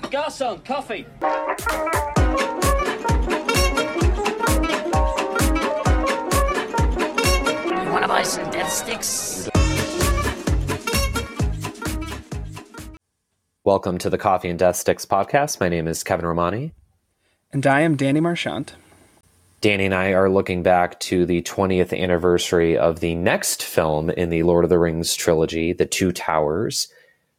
Garçon, coffee. You want to buy some death sticks? Welcome to the Coffee and Death Sticks podcast. My name is Kevin Romani. And I am Danny Marchant. Danny and I are looking back to the 20th anniversary of the next film in the Lord of the Rings trilogy, The Two Towers.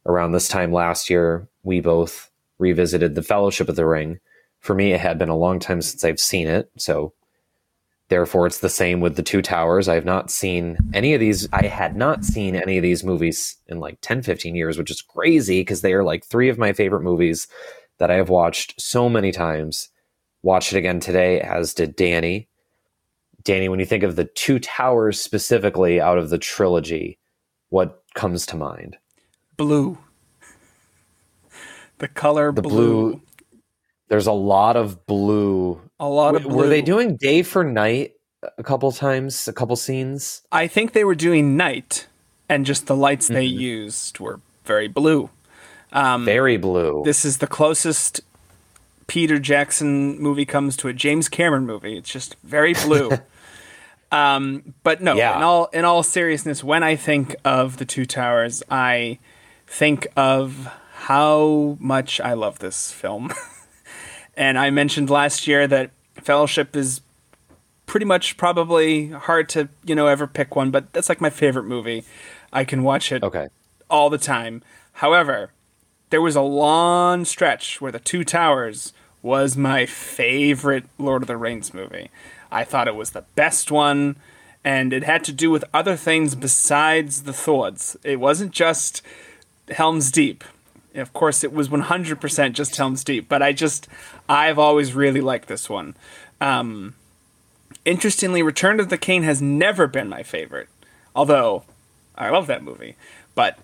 Around this time last year, we both revisited The Fellowship of the Ring. For me, it had been a long time since I've seen it, so therefore it's the same with The Two Towers. I have not seen any of these. I had not seen any of these movies in like 10, 15 years, which is crazy because they are like three of my favorite movies that I have watched so many times watched it again today, as did Danny. Danny, when you think of the two towers specifically out of the trilogy, what comes to mind? Blue. The color The blue. blue. There's a lot of blue. A lot of blue. Were they doing day for night a couple times, a couple scenes? I think they were doing night, and just the lights they Mm-hmm. used were very blue. Very blue. This is the closest Peter Jackson movie comes to a James Cameron movie. It's just very blue. um, but no, Yeah. in all in all seriousness, when I think of the Two Towers, I think of how much I love this film. and I mentioned last year that Fellowship is pretty much probably hard to you know ever pick one, but that's like my favorite movie. I can watch it okay. all the time. However, there was a long stretch where The Two Towers was my favorite Lord of the Rings movie. I thought it was the best one, and it had to do with other things besides the Thords. It wasn't just Helm's Deep. Of course, it was 100% just Helm's Deep, but I just, I've always really liked this one. Um, interestingly, Return of the King has never been my favorite, although I love that movie. But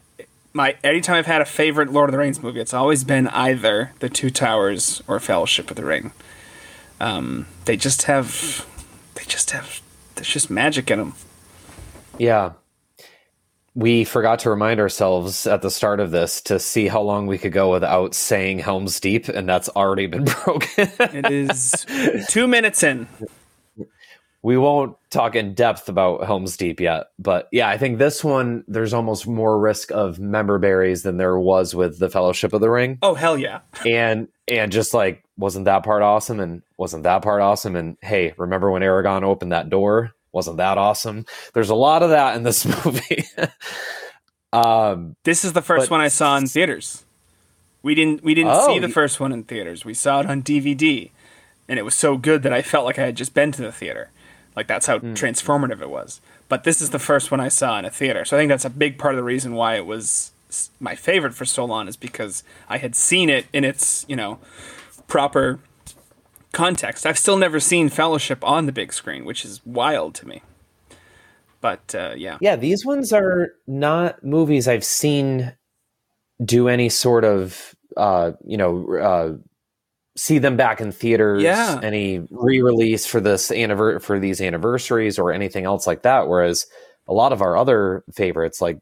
my anytime I've had a favorite Lord of the Rings movie, it's always been either The Two Towers or Fellowship of the Ring. Um, they just have, they just have, there's just magic in them. Yeah. We forgot to remind ourselves at the start of this to see how long we could go without saying Helm's Deep, and that's already been broken. It is two minutes in. we won't talk in depth about Helm's Deep yet, but yeah, I think this one there's almost more risk of member berries than there was with the Fellowship of the Ring, Oh hell yeah! and and just like wasn't that part awesome, and wasn't that part awesome, and hey, remember when Aragorn opened that door? Wasn't that awesome? There's a lot of that in this movie. um, This is the first But- one I saw in theaters. We didn't we didn't Oh, see the first one in theaters. We saw it on DVD, and it was so good that I felt like I had just been to the theater. Like that's how Hmm. transformative it was. But this is the first one I saw in a theater, so I think that's a big part of the reason why it was my favorite for so long is because I had seen it in its you know proper context. I've still never seen Fellowship on the big screen, which is wild to me. But uh, yeah, Yeah, these ones are not movies I've seen do any sort of uh, you know, uh see them back in theaters, Yeah. any re-release for this anniver- for these anniversaries or anything else like that whereas a lot of our other favorites like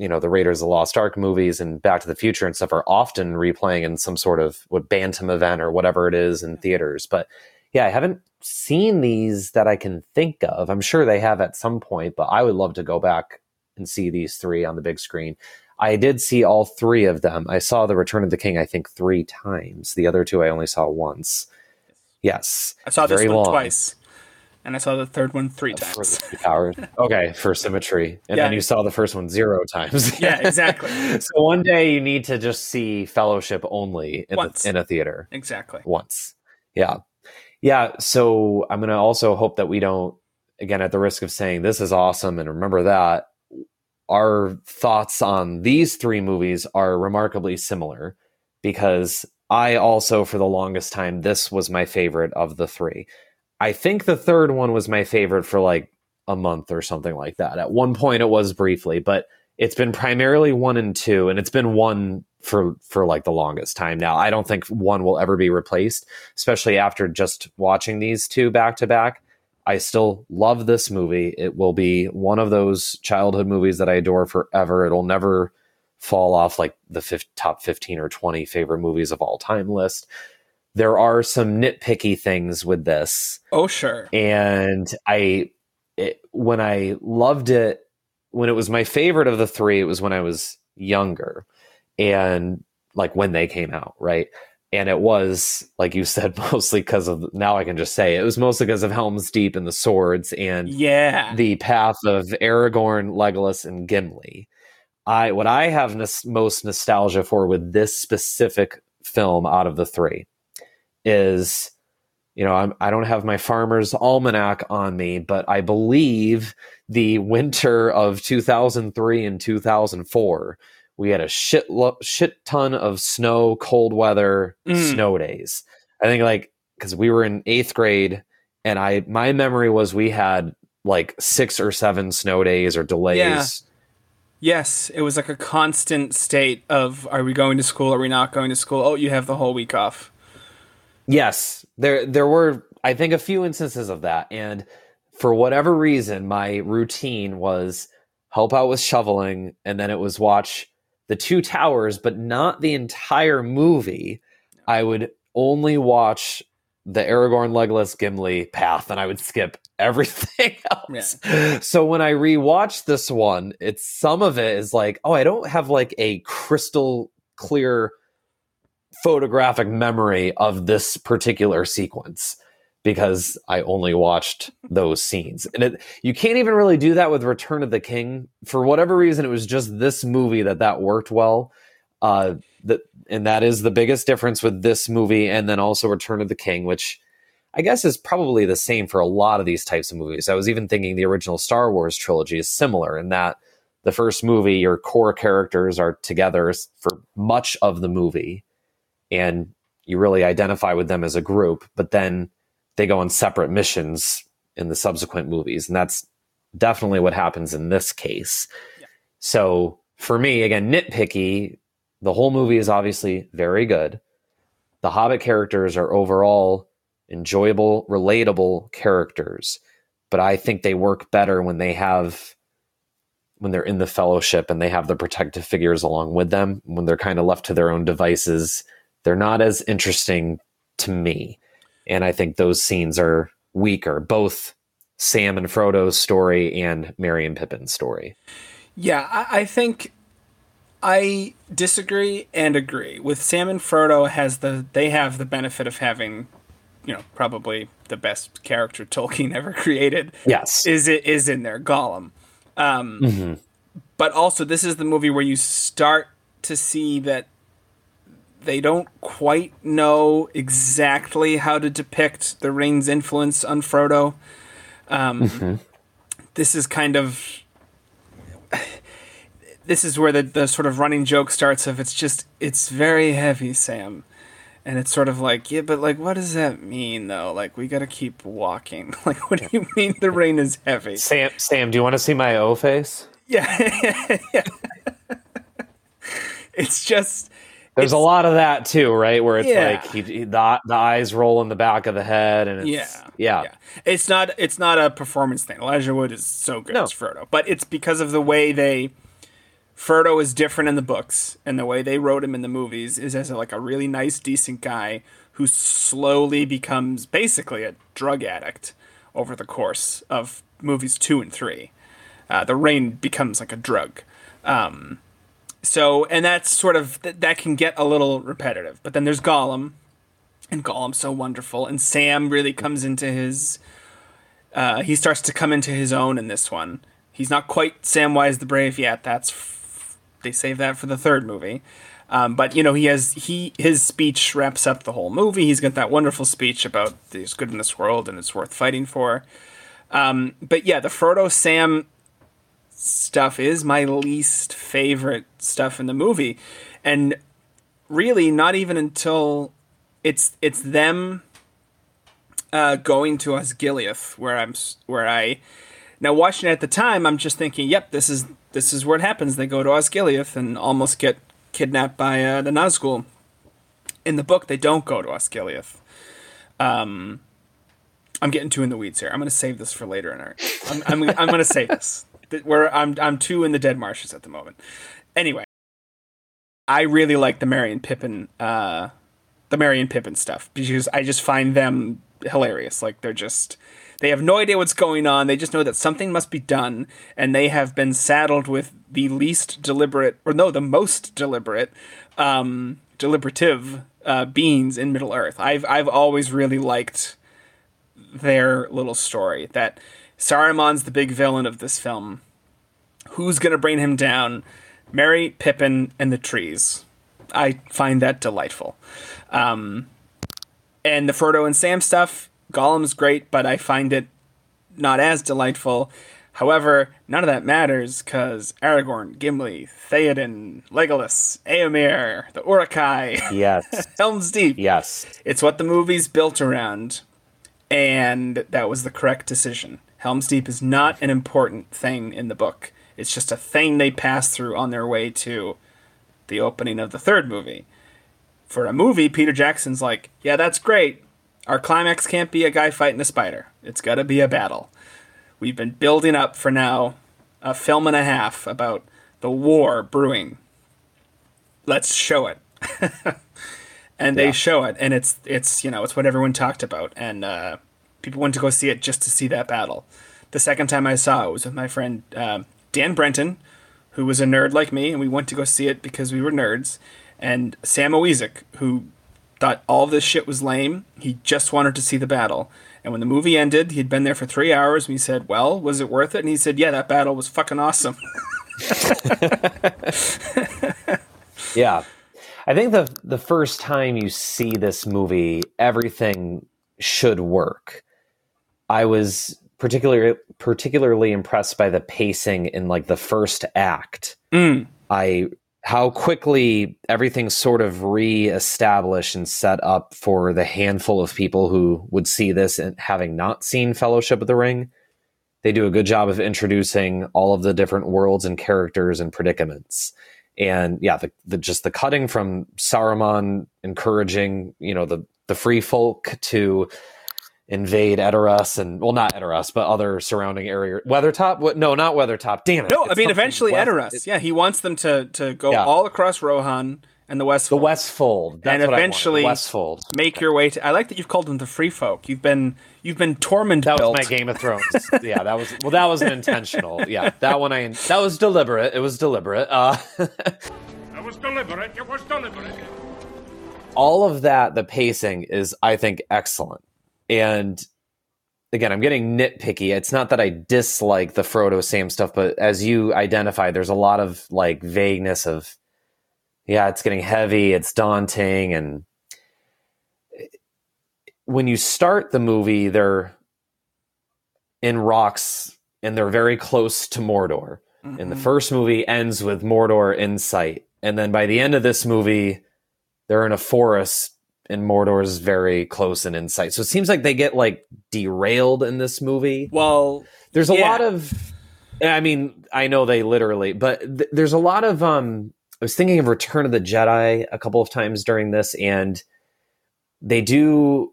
you know, the Raiders of the Lost Ark movies and Back to the Future and stuff are often replaying in some sort of what Fathom event or whatever it is in mm-hmm. theaters. But yeah, I haven't seen these that I can think of. I'm sure they have at some point, but I would love to go back and see these three on the big screen. I did see all three of them. I saw The Return of the King, I think, three times. The other two I only saw once. Yes. I saw this one long twice, and I saw the third one three times. hours. Okay, for symmetry. And Yeah. then you saw the first one zero times. Yeah, exactly. so one day you need to just see Fellowship only in, the, in a theater. Exactly. once. Yeah. Yeah. So I'm going to also hope that we don't, again, at the risk of saying this is awesome and remember that, our thoughts on these three movies are remarkably similar because I also, for the longest time, this was my favorite of the three. I think the third one was my favorite for like a month or something like that. At one point, it was briefly, but it's been primarily one and two, and it's been one for for like the longest time now. I don't think one will ever be replaced, especially after just watching these two back to back. I still love this movie. It will be one of those childhood movies that I adore forever. It'll never fall off like the fif- top 15 or 20 favorite movies of all time list. There are some nitpicky things with this. Oh, sure. And I, it, when I loved it, when it was my favorite of the three, it was when I was younger and like when they came out, right? And it was, like you said, mostly because of now I can just say it was mostly because of Helm's Deep and the swords and Yeah. the path of Aragorn, Legolas, and Gimli. I what I have nos- most nostalgia for with this specific film out of the three is, you know, I'm, I don't have my farmer's almanac on me, but I believe the winter of 2003 and 2004, we had a shit lo- shit ton of snow, cold weather, Mm. snow days. I think like because we were in eighth grade, and I my memory was we had like six or seven snow days or delays. Yeah. Yes, it was like a constant state of are we going to school? Are we not going to school? Oh, you have the whole week off. Yes, there there were I think a few instances of that, and for whatever reason, my routine was help out with shoveling, and then it was watch the two towers, but not the entire movie. I would only watch the Aragorn, Legolas, Gimli path, and I would skip everything else. So when I rewatched this one, it's some of it is like, oh, I don't have like a crystal clear photographic memory of this particular sequence because I only watched those scenes. And it, you can't even really do that with Return of the King. For whatever reason, it was just this movie that that worked well. Uh, that and that is the biggest difference with this movie and then also Return of the King, which I guess is probably the same for a lot of these types of movies. I was even thinking the original Star Wars trilogy is similar in that the first movie, your core characters are together for much of the movie, and you really identify with them as a group, but then they go on separate missions in the subsequent movies. And that's definitely what happens in this case. Yeah. So for me, again, nitpicky, the whole movie is obviously very good. The Hobbit characters are overall enjoyable, relatable characters, but I think they work better when they have when they're in the fellowship and they have the protective figures along with them. When they're kind of left to their own devices, they're not as interesting to me. And I think those scenes are weaker, both Sam and Frodo's story and Merry and Pippin's story. Yeah, I, I think I disagree and agree. With Sam and Frodo has the they have the benefit of having, you know, probably the best character Tolkien ever created. Yes. Is it is in there, Gollum. Um, Mhm. But also, this is the movie where you start to see that they don't quite know exactly how to depict the ring's influence on Frodo. Um, This is kind of this is where the, the sort of running joke starts of it's just it's very heavy sam and it's sort of like yeah but like what does that mean though like we gotta keep walking like what do you mean the ring is heavy Sam, Sam, do you want to see my O face? yeah, yeah. it's just There's a lot of that too, right? Where it's Yeah. like he, he- the the eyes roll in the back of the head, and it's, yeah, yeah, It's not it's not a performance thing. Elijah Wood is so good No. as Frodo, but it's because of the way they Frodo is different in the books, and the way they wrote him in the movies is as a, like a really nice, decent guy who slowly becomes basically a drug addict over the course of movies two and three. Uh, the ring becomes like a drug. Um, so, and that's sort of th- that can get a little repetitive. But then there's Gollum, and Gollum's so wonderful, and Sam really comes into his. Uh, he starts to come into his own in this one. He's not quite Samwise the Brave yet. That's f- they save that for the third movie. Um, but you know he has he his speech wraps up the whole movie. He's got that wonderful speech about there's good in this world and it's worth fighting for. Um, but yeah, the Frodo Sam stuff is my least favorite stuff in the movie, and really not even until it's it's them uh, going to Osgiliath where I'm where I now watching it at the time I'm just thinking, yep, this is this is where it happens. They go to Osgiliath and almost get kidnapped by uh, the Nazgul. In the book, they don't go to Osgiliath. Um, I'm getting too in the weeds here. I'm gonna save this for later in our. I'm I'm, I'm gonna save this. Where I'm I'm too in the dead marshes at the moment. Anyway, I really like the Merry and Pippin, uh, the Merry and Pippin stuff because I just find them hilarious. Like they're just they have no idea what's going on. They just know that something must be done, and they have been saddled with the least deliberate, or no, the most deliberate, um, deliberative uh, beings in Middle Earth. I've I've always really liked their little story that Saruman's the big villain of this film. Who's gonna bring him down? Merry, Pippin, and the trees. I find that delightful. Um, and the Frodo and Sam stuff, Gollum's great, but I find it not as delightful. However, none of that matters because Aragorn, Gimli, Theoden, Legolas, Eomer, the Uruk-hai, Yes. Helm's Deep. yes. It's what the movie's built around, and that was the correct decision. Helm's Deep is not an important thing in the book. It's just a thing they pass through on their way to the opening of the third movie. For a movie, Peter Jackson's like, yeah, that's great. Our climax can't be a guy fighting a spider. It's got to be a battle. We've been building up for now a film and a half about the war brewing. Let's show it. and they show it and it's it's you know it's what everyone talked about and uh, people went to go see it just to see that battle. The second time i saw it was with my friend um, dan brenton who was a nerd like me and we went to go see it because we were nerds. And sam oezek who thought all this shit was lame he just wanted to see the battle. And when the movie ended he'd been there for three hours and we said well was it worth it? And he said yeah that battle was fucking awesome. Yeah. I think the the first time you see this movie, everything should work. I was particularly particularly impressed by the pacing in like the first act. Mm. I how quickly everything's sort of re-established and set up for the handful of people who would see this and having not seen Fellowship of the Ring. They do a good job of introducing all of the different worlds and characters and predicaments. And yeah, the, the just the cutting from Saruman encouraging, you know, the the free folk to invade Edoras and well not Edoras, but other surrounding area. Weathertop? What no, not Weathertop. Damn it. no i mean eventually west- edoras yeah he wants them to to go Yeah. all across rohan and the west The Westfold. That's And what I wanted, eventually- Westfold. make your way to i like that you've called them the free folk you've been you've been torment That was built my Game of Thrones. yeah, that was well. That wasn't intentional. Yeah, that one I that was deliberate. It was deliberate. Uh, It was deliberate. It was deliberate. all of that, the pacing is, I think, excellent. And again, I'm getting nitpicky. It's not that I dislike the Frodo Sam stuff, but as you identified, there's a lot of like vagueness of, yeah, it's getting heavy, it's daunting, and when you start the movie, they're in rocks and they're very close to Mordor. And the mm-hmm. first movie ends with Mordor in sight. And then by the end of this movie, they're in a forest and Mordor's very close and in sight. So it seems like they get like derailed in this movie. well There's a Yeah. lot of I mean, I know they literally, but th- there's a lot of um I was thinking of Return of the Jedi a couple of times during this and they do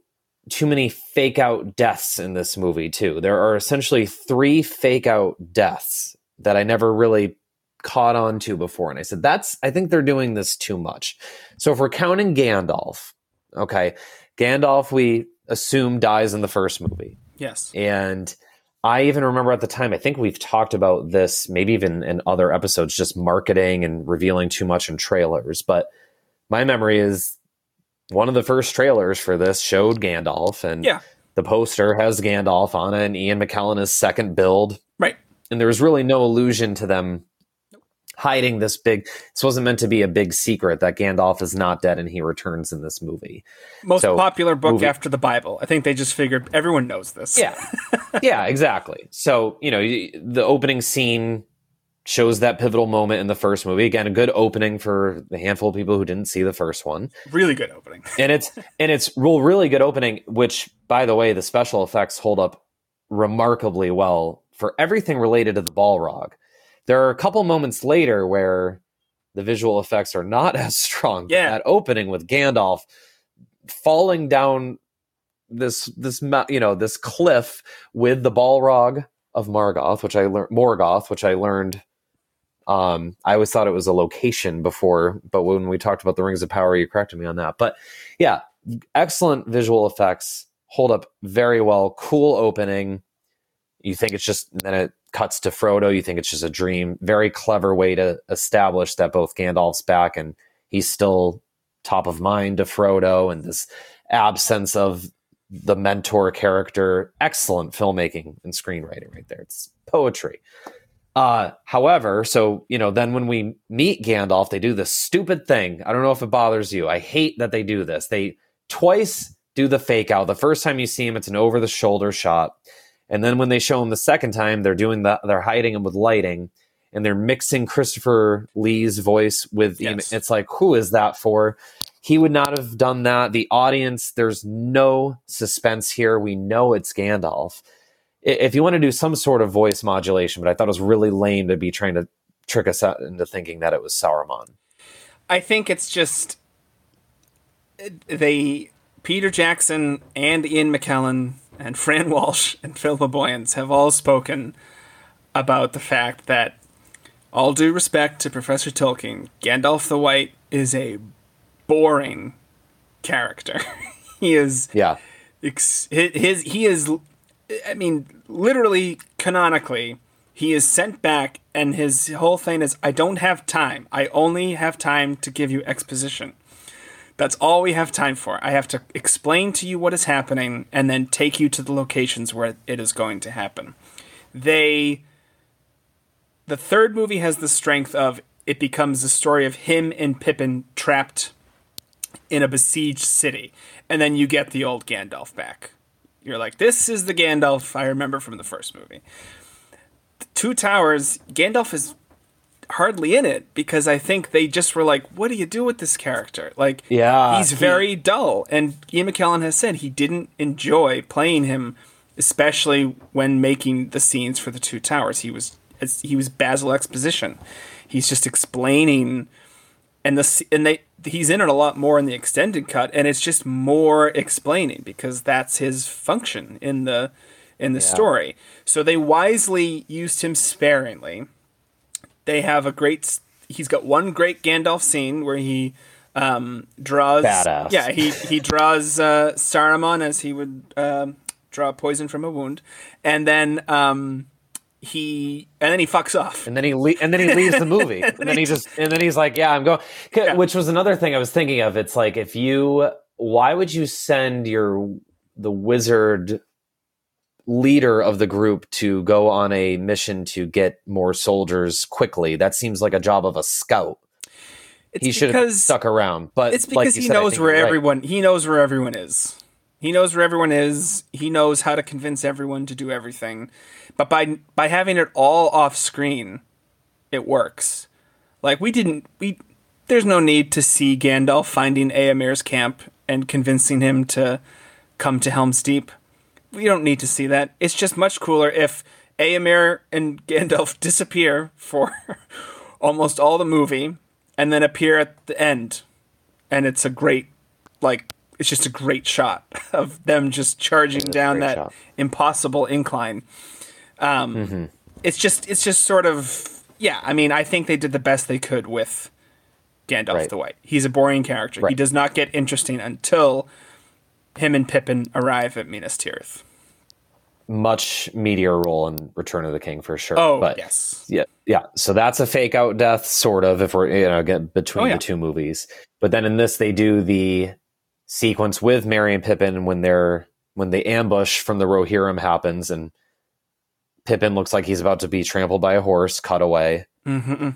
too many fake out deaths in this movie too. There are essentially three fake out deaths that I never really caught on to before. And I said, that's, I think they're doing this too much. So if we're counting Gandalf, okay, Gandalf, we assume dies in the first movie. yes And I even remember at the time, I think we've talked about this, maybe even in other episodes, just marketing and revealing too much in trailers. But my memory is one of the first trailers for this showed Gandalf, and Yeah. the poster has Gandalf on it, and Ian McKellen is second build. right And there was really no allusion to them hiding this big. This wasn't meant to be a big secret that Gandalf is not dead and he returns in this movie. most So, popular book movie- after the bible i think they just figured everyone knows this Yeah. yeah, exactly. So, you know, the opening scene shows that pivotal moment in the first movie. Again, a good opening for the handful of people who didn't see the first one. really good opening And it's and it's real really good opening, which by the way, the special effects hold up remarkably well for everything related to the Balrog. There are a couple moments later where the visual effects are not as strong. Yeah. That opening with Gandalf falling down this this you know this cliff with the Balrog of Margoth, which I learned Morgoth, which I learned Um, I always thought it was a location before, but when we talked about the Rings of Power, you corrected me on that. But yeah, excellent visual effects, hold up very well. Cool opening. You think it's just then it cuts to Frodo. You think it's just a dream. Very clever way to establish that both Gandalf's back and he's still top of mind to Frodo, and this absence of the mentor character. Excellent filmmaking and screenwriting right there. It's poetry. Uh, however, so you know, then when we meet Gandalf, they do this stupid thing. I don't know if it bothers you. I hate that they do this. They twice do the fake out. The first time you see him, it's an over the shoulder shot, and then when they show him the second time, they're doing the they're hiding him with lighting, and they're mixing Christopher Lee's voice with. Yes. It's like who is that for? He would not have done that. The audience, there's no suspense here. We know it's Gandalf if you want to do some sort of voice modulation, but I thought it was really lame to be trying to trick us out into thinking that it was Sauron. I think it's just uh, they Peter Jackson and Ian McKellen and Fran Walsh and Philippa Boyens have all spoken about the fact that all due respect to Professor Tolkien, Gandalf the White is a boring character. he is Yeah. ex- his, his he is I mean literally canonically he is sent back and his whole thing is I don't have time. I only have time to give you exposition. That's all we have time for. I have to explain to you what is happening and then take you to the locations where it is going to happen. They the third movie has the strength of it becomes the story of him and Pippin trapped in a besieged city. And then you get the old Gandalf back. You're like, this is the Gandalf I remember from the first movie. The Two Towers, Gandalf is hardly in it because I think they just were like, what do you do with this character? Like, Yeah, he's he- very dull. And Ian McKellen has said he didn't enjoy playing him, especially when making the scenes for the Two Towers. He was he was Basil exposition. He's just explaining and the and they he's in it a lot more in the extended cut and it's just more explaining because that's his function in the in the story so they wisely used him sparingly they have a great he's got one great gandalf scene where he um draws Badass. yeah he he draws uh saruman as he would um draw poison from a wound and then um he and then he fucks off and then he le- and then he leaves the movie, and then he just and then he's like, "Yeah, I'm going." Yeah. Which was another thing I was thinking of. It's like if you, why would you send your the wizard leader of the group to go on a mission to get more soldiers quickly? That seems like a job of a scout. it's he should have stuck around, but It's because you he said, knows where you're right. everyone he knows where everyone is. He knows where everyone is. He knows how to convince everyone to do everything. But by by having it all off screen, it works. Like we didn't we there's no need to see Gandalf finding Eomer's camp and convincing him to come to Helm's Deep. We don't need to see that. It's just much cooler if Eomer and Gandalf disappear for almost all the movie and then appear at the end and it's a great like it's just a great shot of them just charging down that shot. impossible incline um Mm-hmm. it's just it's just sort of yeah i mean i think they did the best they could with gandalf Right. the white he's a boring character he does not get interesting until him and pippin arrive at minas tirith much meteor role in Return of the King for sure. oh but yes Yeah, yeah. So that's a fake out death, sort of, if we're you know get between Oh, yeah. the two movies. But then in this, they do the sequence with Merry and Pippin when they're when the ambush from the Rohirrim happens, and Pippin looks like he's about to be trampled by a horse. Cut away. hmm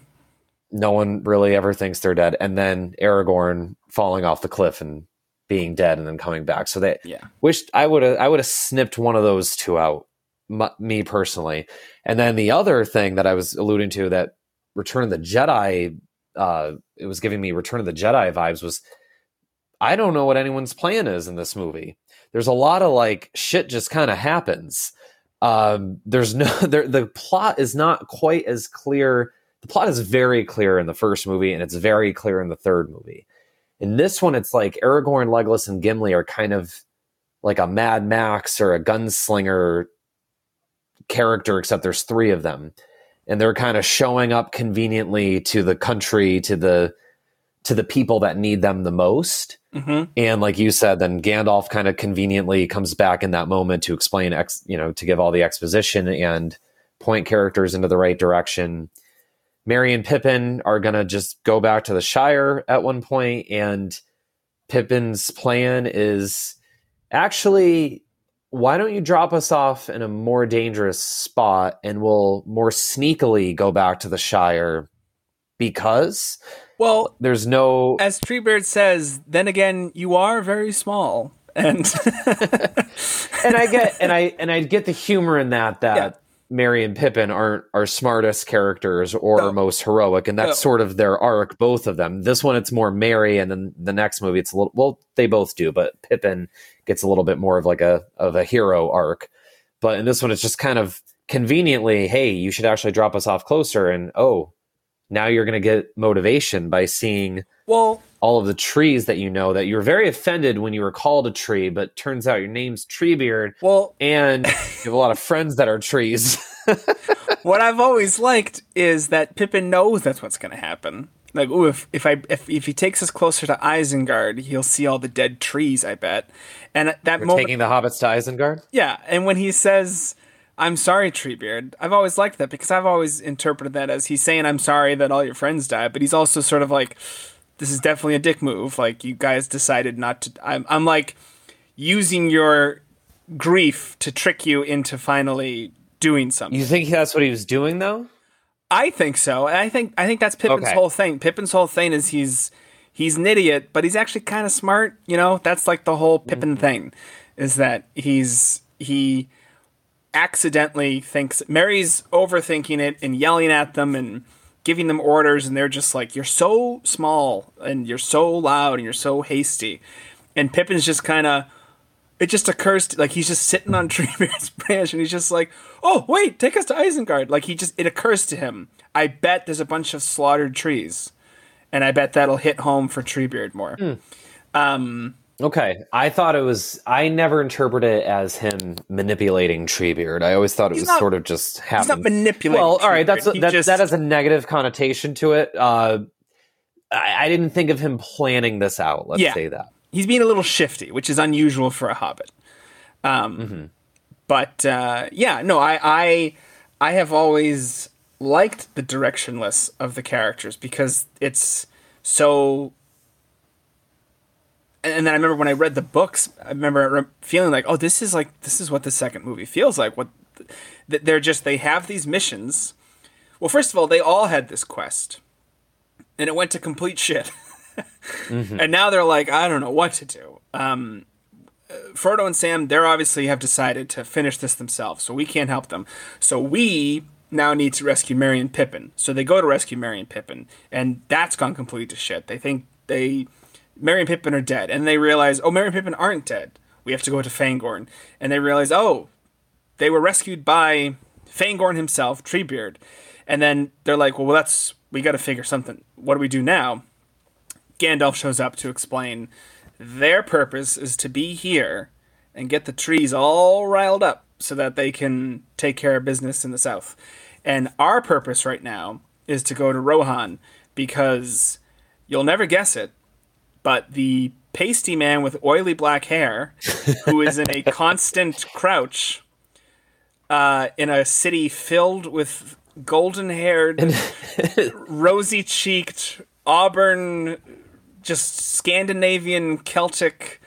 No one really ever thinks they're dead, and then Aragorn falling off the cliff and being dead, and then coming back. So they yeah wished I would have I would have snipped one of those two out, m- me personally. And then the other thing that I was alluding to that Return of the Jedi, uh, it was giving me Return of the Jedi vibes was I don't know what anyone's plan is in this movie. There's a lot of like shit just kind of happens. Um, there's no there, the plot is not quite as clear. The plot is very clear in the first movie, and it's very clear in the third movie. In this one, it's like Aragorn, Legolas, and Gimli are kind of like a Mad Max or a gunslinger character, except there's three of them. and they're kind of showing up conveniently to the country to the to the people that need them the most. Mm-hmm. And like you said, then Gandalf kind of conveniently comes back in that moment to explain, ex, you know, to give all the exposition and point characters into the right direction. Merry and Pippin are going to just go back to the Shire at one point, and Pippin's plan is actually why don't you drop us off in a more dangerous spot and we'll more sneakily go back to the Shire because Well, there's no as Treebeard says, then again, you are very small. And and I get and I and I get the humor in that that Yeah. Merry and Pippin aren't our smartest characters or No. most heroic, and that's No. sort of their arc, both of them. This one it's more Merry, and then the next movie it's a little well, they both do, but Pippin gets a little bit more of like a of a hero arc. But in this one it's just kind of conveniently, hey, you should actually drop us off closer, and oh, now you're gonna get motivation by seeing well, all of the trees that you know that you were very offended when you were called a tree, but turns out your name's Treebeard well, and you have a lot of friends that are trees. what I've always liked is that Pippin knows that's what's going to happen. Like, ooh, if if I if, if he takes us closer to Isengard, he'll see all the dead trees. I bet. And at that moment, taking the hobbits to Isengard. yeah. And when he says, "I'm sorry, Treebeard," I've always liked that because I've always interpreted that as he's saying, "I'm sorry that all your friends died," but he's also sort of like, "This is definitely a dick move. Like, you guys decided not to." I'm I'm like using your grief to trick you into finally doing something. You think that's what he was doing, though? I think so. And I think I think that's Pippin's Okay. whole thing. Pippin's whole thing is he's he's an idiot, but he's actually kind of smart. You know, that's like the whole Pippin mm-hmm. thing, is that he's he accidentally thinks Merry's overthinking it and yelling at them and giving them orders, and they're just like, "You're so small and you're so loud and you're so hasty," and Pippin's just kind of it just occurs to like he's just sitting on Treebeard's branch and he's just like, "Oh, wait, take us to Isengard." Like he just it occurs to him. I bet there's a bunch of slaughtered trees, and I bet that'll hit home for Treebeard more. Um, Okay, I thought it was. I never interpreted it as him manipulating Treebeard. I always thought it He's was not- sort of just happening. not manipulating Well, all right, that's. He that, just- that has a negative connotation to it. Uh, I, I didn't think of him planning this out. Let's Yeah. say that. he's being a little shifty, which is unusual for a hobbit. Um, But uh, yeah, no, I, I I have always liked the directionless of the characters because it's so. And then I remember when I read the books, I remember feeling like, oh, this is like this is what the second movie feels like. What th- they're just they have these missions. Well, first of all, they all had this quest, and it went to complete shit. and now they're like, I don't know what to do. Um, Frodo and Sam, they're obviously have decided to finish this themselves, so we can't help them. So we now need to rescue Merry and Pippin. So they go to rescue Merry and Pippin, and that's gone completely to shit. They think they Merry and Pippin are dead, and they realize, oh, Merry and Pippin aren't dead. We have to go to Fangorn, and they realize, oh, they were rescued by Fangorn himself, Treebeard, and then they're like, well, that's we got to figure something. What do we do now? Gandalf shows up to explain their purpose is to be here and get the trees all riled up so that they can take care of business in the south. And our purpose right now is to go to Rohan because you'll never guess it, but the pasty man with oily black hair who is in a constant crouch uh, in a city filled with golden haired, rosy cheeked, auburn, just Scandinavian Celtic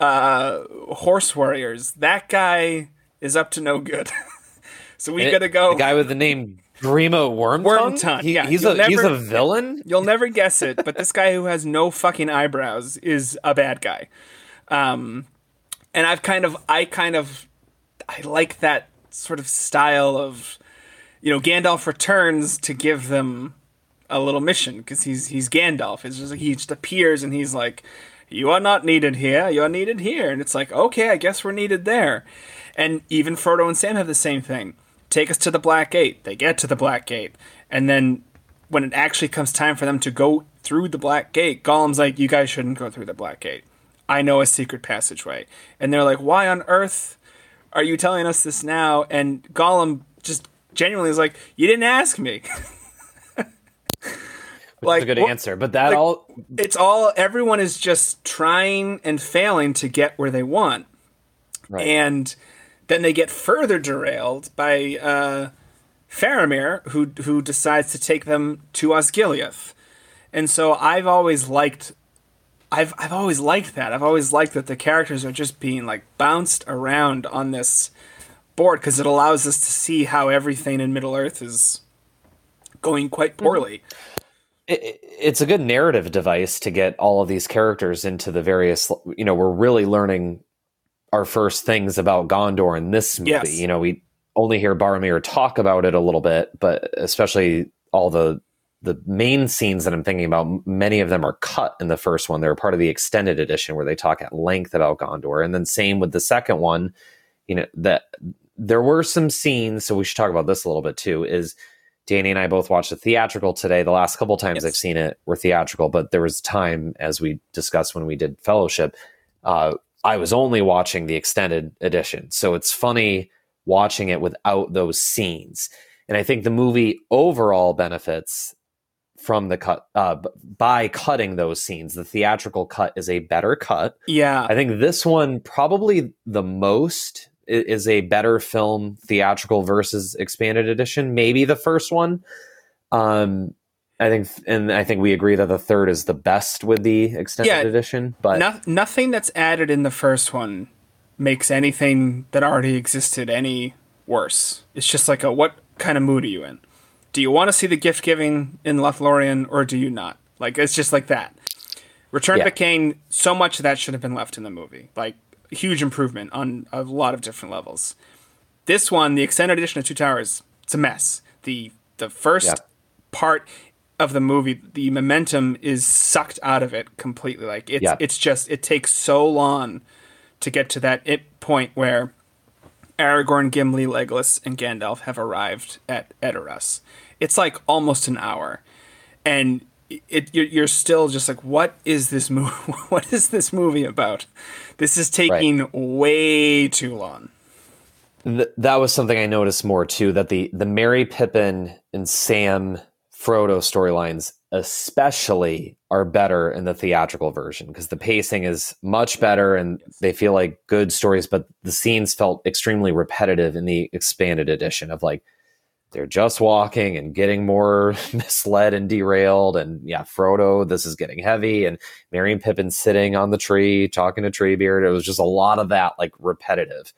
uh, horse warriors. That guy is up to no good. so we gotta go. The guy with the name Grima Wormtongue. Wormtongue, He- yeah, he's you'll a he's a villain. You'll never guess it, but this guy who has no fucking eyebrows is a bad guy. Um, and I've kind of, I kind of, I like that sort of style of, you know, Gandalf returns to give them a little mission because he's he's Gandalf. It's just like he just appears and he's like, "You are not needed here. You are needed here," and it's like, okay, I guess we're needed there. And even Frodo and Sam have the same thing. Take us to the Black Gate. They get to the Black Gate, and then when it actually comes time for them to go through the Black Gate, Gollum's like, "You guys shouldn't go through the Black Gate. I know a secret passageway." And they're like, "Why on earth are you telling us this now?" And Gollum just genuinely is like, you didn't ask me. like a good what- answer. But that like- all It's all everyone is just trying and failing to get where they want. right. and then they get further derailed by uh, Faramir, who who decides to take them to Osgiliath. And so I've always liked, I've I've always liked that. I've always liked that the characters are just being like bounced around on this board because it allows us to see how everything in Middle Earth is going quite poorly. it, it- it's a good narrative device to get all of these characters into the various you know we're really learning our first things about gondor in this movie Yes. you know we only hear Boromir talk about it a little bit but especially all the the main scenes that i'm thinking about many of them are cut in the first one they're part of the extended edition where they talk at length about gondor and then same with the second one you know that there were some scenes so we should talk about this a little bit too is Danny and I both watched the theatrical today. The last couple times Yes. I've seen it were theatrical, but there was a time, as we discussed when we did Fellowship, uh, I was only watching the extended edition. So it's funny watching it without those scenes. And I think the movie overall benefits from the cut uh, by cutting those scenes. The theatrical cut is a better cut. Yeah, I think this one probably the most is a better film theatrical versus expanded edition. Maybe the first one. Um, I think, and I think we agree that the third is the best with the extended Yeah. edition. But no, nothing that's added in the first one makes anything that already existed any worse. It's just like a what kind of mood are you in? Do you want to see the gift giving in Lothlorien or do you not? Like it's just like that. Return Yeah. to Cain, so much of that should have been left in the movie. Like huge improvement on a lot of different levels. This one, the extended edition of Two Towers, it's a mess. The the first Yeah. part of the movie, the momentum is sucked out of it completely. Like it's Yeah. it's just it takes so long to get to that it point where Aragorn, Gimli, Legolas, and Gandalf have arrived at Edoras. It's like almost an hour, and it you're, you're still just like, what is this movie? what is this movie about? This is taking way too long. th- that was something I noticed more too. That the the Merry Pippin and Sam Frodo storylines, especially, are better in the theatrical version because the pacing is much better and they feel like good stories. But the scenes felt extremely repetitive in the expanded edition of like they're just walking and getting more misled and derailed. And yeah, Frodo, this is getting heavy. And Merry and Pippin sitting on the tree talking to Treebeard. It was just a lot of that like repetitive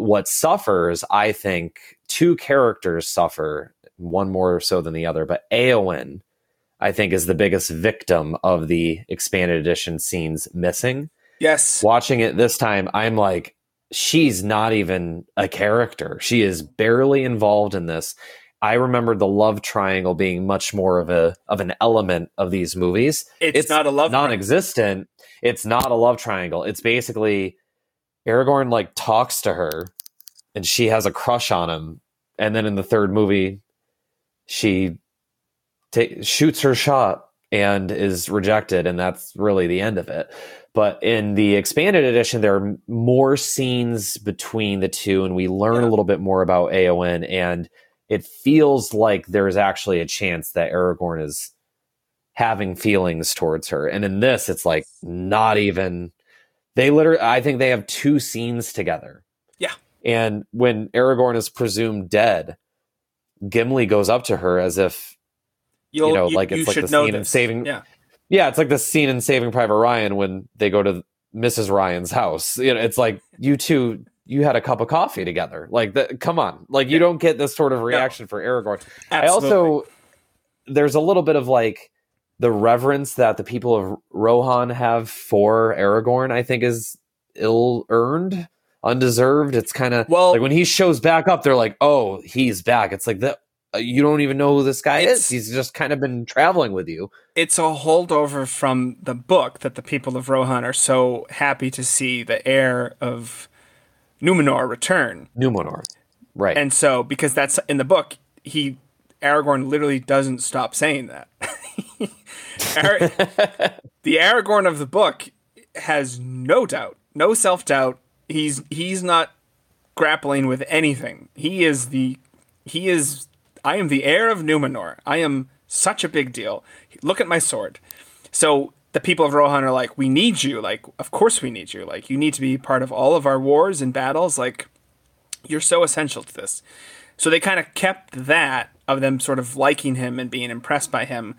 what suffers, I think, two characters suffer, one more so than the other, but Eowyn, I think, is the biggest victim of the expanded edition scenes missing. Yes, Watching it this time, I'm like, she's not even a character. She is barely involved in this. I remember the love triangle being much more of a of an element of these movies. it's, not a love. non-existent. It's not a love triangle. It's basically Aragorn like talks to her and she has a crush on him. And then in the third movie, she ta- shoots her shot and is rejected. And that's really the end of it. But in the expanded edition, there are more scenes between the two, and we learn a little bit more about Eowyn. And it feels like there's actually a chance that Aragorn is having feelings towards her. And in this, it's like not even. They literally, I think they have two scenes together. Yeah. And when Aragorn is presumed dead, Gimli goes up to her as if, You'll, you know, like it's like the scene in. Saving- Yeah, yeah, it's like the scene in Saving Private Ryan when they go to Mrs. Ryan's house. You know, it's like you two, you had a cup of coffee together. Like, the, come on, like you don't get this sort of reaction for Aragorn. I also there's a little bit of like the reverence that the people of Rohan have for Aragorn. I think is ill earned, undeserved. It's kind of Well- like when he shows back up, they're like, "Oh, he's back." It's like that. uh, You don't even know who this guy is. He's just kind of been traveling with you. it's a holdover from the book that the people of Rohan are so happy to see the heir of Numenor return. Numenor, right? And so, because that's in the book, he Aragorn literally doesn't stop saying that. Ar- the Aragorn of the book has no doubt, no self doubt. He's he's not grappling with anything. He is the he is. I am the heir of Numenor. I am such a big deal. Look at my sword. So the people of Rohan are like, we need you. Like, of course we need you. Like, you need to be part of all of our wars and battles. Like, you're so essential to this. So they kind of kept that of them sort of liking him and being impressed by him.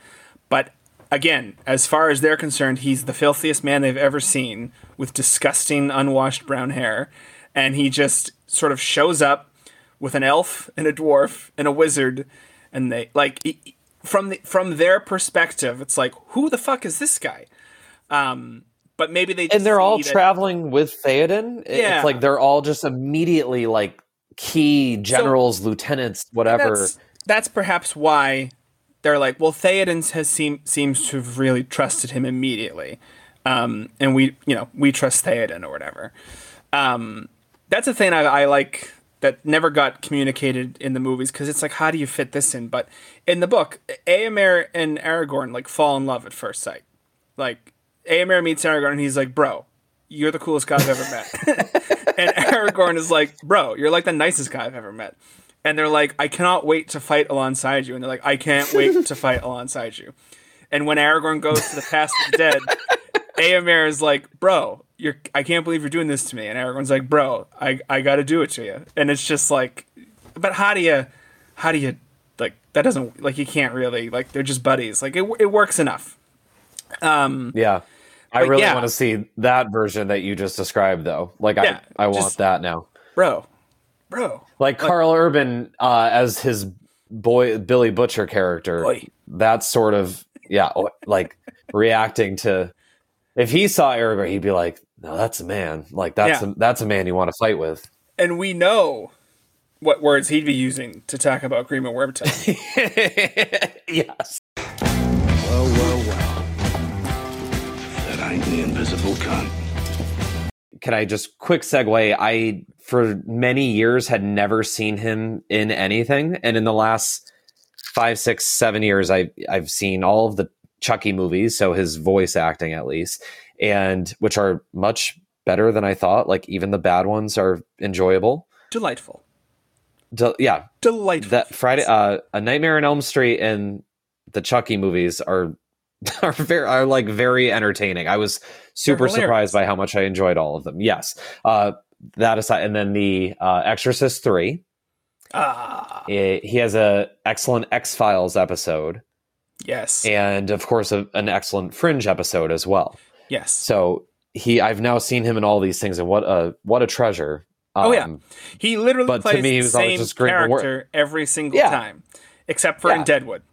But again, as far as they're concerned, he's the filthiest man they've ever seen with disgusting, unwashed brown hair. And he just sort of shows up with an elf and a dwarf and a wizard. And they, like, from the, from their perspective, it's like, who the fuck is this guy? Um, but maybe they just and they're all traveling with Theoden. Yeah. It's like they're all just immediately like key generals, lieutenants, whatever. That's, that's perhaps why they're like, well, Theoden has seem, seems to have really trusted him immediately, um, and we, you know, we trust Theoden or whatever. Um, that's a thing I, I like that never got communicated in the movies because it's like, how do you fit this in? But in the book, Eomer and Aragorn like fall in love at first sight. Like Eomer meets Aragorn and he's like, bro, you're the coolest guy I've ever met. and Aragorn is like, bro, you're like the nicest guy I've ever met. And they're like, I cannot wait to fight alongside you. And they're like, I can't wait to fight alongside you. And when Aragorn goes to the Paths of the Dead, Eomer is like, bro, you're I can't believe you're doing this to me. And Aragorn's like, bro, I, I gotta do it to you. And it's just like but how do you how do you like that doesn't like you can't really like they're just buddies. Like it it works enough. Um, yeah. I really yeah. want to see that version that you just described, though. Like, Yeah, I, I want just- that now. Bro. Bro. Like Karl Urban uh, as his boy Billy Butcher character. Boy. That's sort of yeah, like reacting to. If he saw Aragorn, he'd be like, "No, that's a man. Like that's Yeah. a, that's a man you want to fight with." And we know what words he'd be using to talk about Grima Wormtongue. yes. Well, well, well. That ain't the invisible cunt. can I just quick segue? I for many years had never seen him in anything, and in the last five, six, seven years, I I've seen all of the Chucky movies, so his voice acting at least, and which are much better than I thought. Like even the bad ones are enjoyable. Delightful. Del- yeah, Delightful. that Friday, uh, A Nightmare on Elm Street and the Chucky movies are are very are like very entertaining. I was super surprised by how much I enjoyed all of them. Yes, uh, that aside, and then the uh, Exorcist three. ah, eh, he has a excellent X Files episode, yes. and of course a, an excellent Fringe episode as well. yes. So he, I've now seen him in all these things, and what a what a treasure. Oh, yeah. Um, He literally But to plays me, he the was always same just great character every single Yeah. time, except for in Deadwood.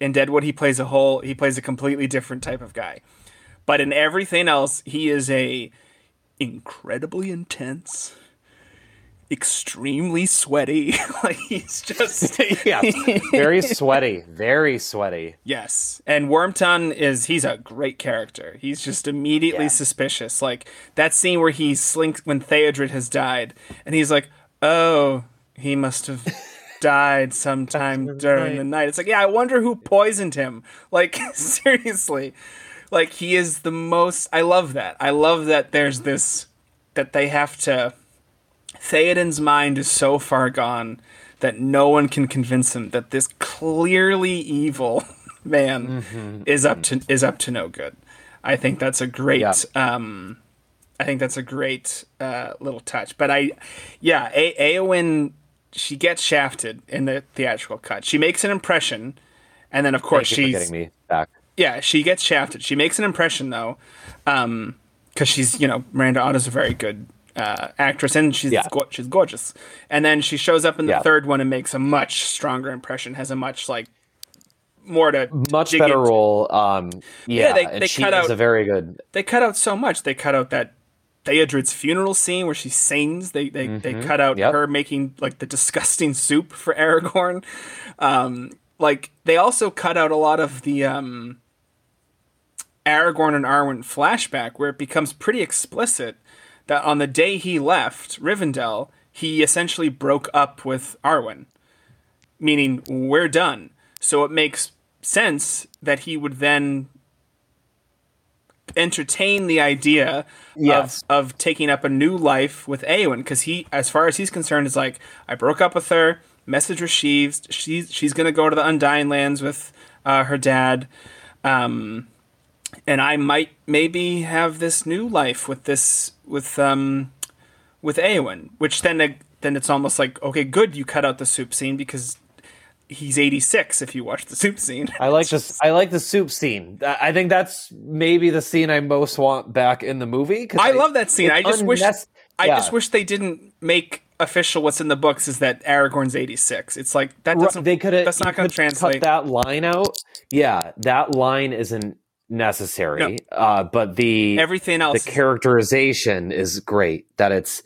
In Deadwood, he plays a whole. He plays a completely different type of guy. But in everything else, he is a incredibly intense, extremely sweaty. like he's just yeah, very sweaty, very sweaty. Yes. And Wormtongue is he's a great character. He's just immediately Yeah. suspicious. Like that scene where he slinks when Theodred has died and he's like, "Oh, he must have died sometime during the night." It's like, "Yeah, I wonder who poisoned him." Like seriously. Like he is the most I love that. I love that there's this that they have to Theoden's mind is so far gone that no one can convince him that this clearly evil man is up to is up to no good. I think that's a great Yeah. um I think that's a great uh, little touch. But I yeah, a- Eowyn she gets shafted in the theatrical cut. She makes an impression and then of course Thank you for she's getting me back. Yeah, she gets shafted. She makes an impression though, because she's you know Miranda Otto's a very good uh, actress and she's Yeah. go- she's gorgeous. And then she shows up in the Yeah. third one and makes a much stronger impression. Has a much like more to Much better into. role. Um, yeah, they- and they she cut out- a very good. They cut out so much. They cut out that. Theodred's funeral scene where she sings. They they, they cut out Mm-hmm. Yep. her making like the disgusting soup for Aragorn. Um, like they also cut out a lot of the um, Aragorn and Arwen flashback where it becomes pretty explicit that on the day he left Rivendell, he essentially broke up with Arwen, meaning we're done. So it makes sense that he would then entertain the idea Yes. of, of taking up a new life with Eowyn because he, as far as he's concerned, is like I broke up with her. message received. She's she's gonna go to the Undying Lands with uh, her dad, um, and I might maybe have this new life with this with um with Eowyn, which then then it's almost like okay, good, you cut out the soup scene because he's 86 if you watch the soup scene. I like this. I like the soup scene. I I think that's maybe the scene I most want back in the movie. 'cause I love that scene. I just wish unnec- I just wish they didn't make official what's in the books is that Aragorn's 86. It's like that doesn't they could that's not going to translate. Cut that line out. Yeah, that line isn't necessary. Uh, but the Everything else, the characterization is great. That it's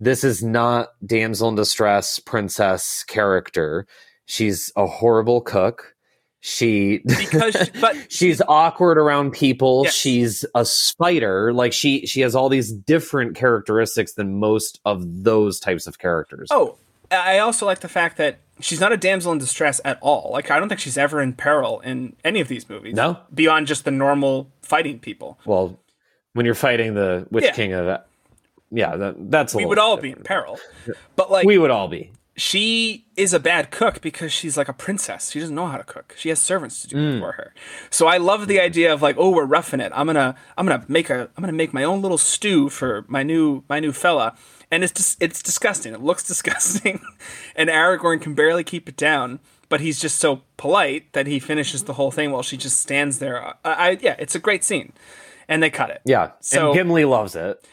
this is not damsel in distress princess character. She's a horrible cook. She because but she's awkward around people. Yes. She's a spider. Like she she has all these different characteristics than most of those types of characters. oh, I also like the fact that she's not a damsel in distress at all. Like I don't think she's ever in peril in any of these movies. No. Beyond just the normal fighting people. Well, when you're fighting the Witch Yeah. King of yeah, that, that's a We would all bit be in peril. But like We would all be. she is a bad cook because she's like a princess. She doesn't know how to cook. She has servants to do Mm. it for her. So I love the idea of like, oh, we're roughing it. I'm gonna, I'm gonna make a, I'm gonna make my own little stew for my new, my new fella. And it's it's disgusting. It looks disgusting, and Aragorn can barely keep it down. But he's just so polite that he finishes the whole thing while she just stands there. I, I yeah, it's a great scene, and they cut it. Yeah. So- and Gimli loves it.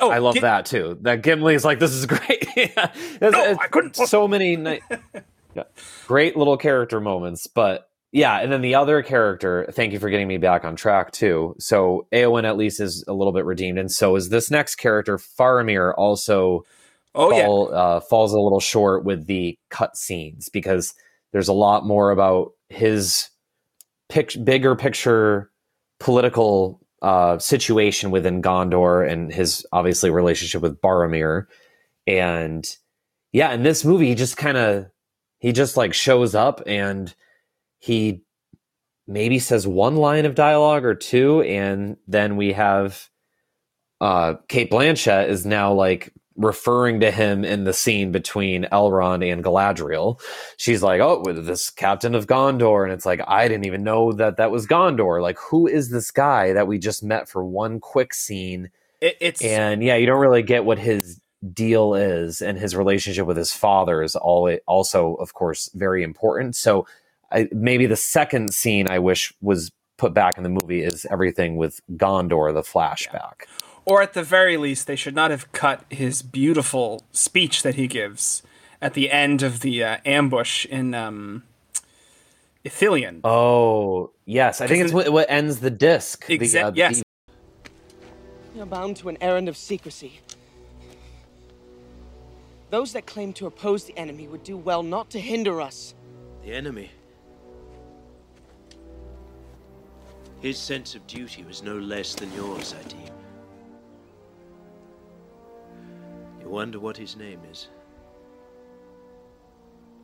Oh, I love that too. That Gimli is like, this is great. yeah. It's I couldn't- So many ni- yeah. great little character moments. But yeah, and then the other character, thank you for getting me back on track too. So Eowyn at least is a little bit redeemed, and so is this next character, Faramir, also Oh yeah, uh, falls a little short with the cut scenes because there's a lot more about his pic- bigger picture political uh, situation within Gondor and his obviously relationship with Boromir. And yeah, in this movie, he just kind of he just like shows up and he maybe says one line of dialogue or two, and then we have uh, Cate Blanchett is now like referring to him in the scene between Elrond and Galadriel. She's like, "Oh, this captain of Gondor," and it's like, I didn't even know that that was Gondor. Like, who is this guy that we just met for one quick scene? it, it's And yeah, you don't really get what his deal is, and his relationship with his father is all also, of course, very important. So, I, maybe the second scene I wish was put back in the movie is everything with Gondor, the flashback. Or at the very least, they should not have cut his beautiful speech that he gives at the end of the uh, ambush in um, Ithilien. Oh, yes. I think it's what, what ends the disc. the, uh, yes. the- You're bound to an errand of secrecy. Those that claim to oppose the enemy would do well not to hinder us. The enemy. His sense of duty was no less than yours, I. You wonder what his name is?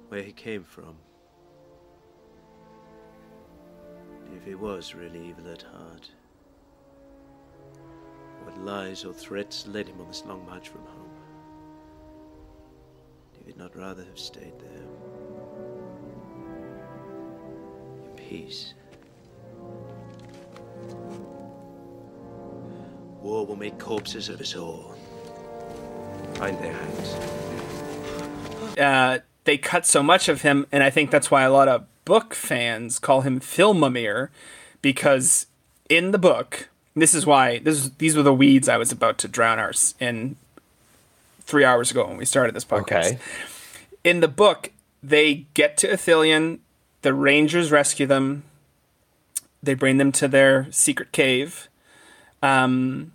Where he came from? If he was really evil at heart? What lies or threats led him on this long march from home? He'd not rather have stayed there? in peace. War will make corpses of us all. Find their hands. Uh, they cut so much of him, and I think that's why a lot of book fans call him Filmamir, because in the book, this is why this is, these were the weeds I was about to drown ours in three hours ago when we started this podcast. Okay. in the book, they get to Ithilien, the Rangers rescue them, they bring them to their secret cave. Um,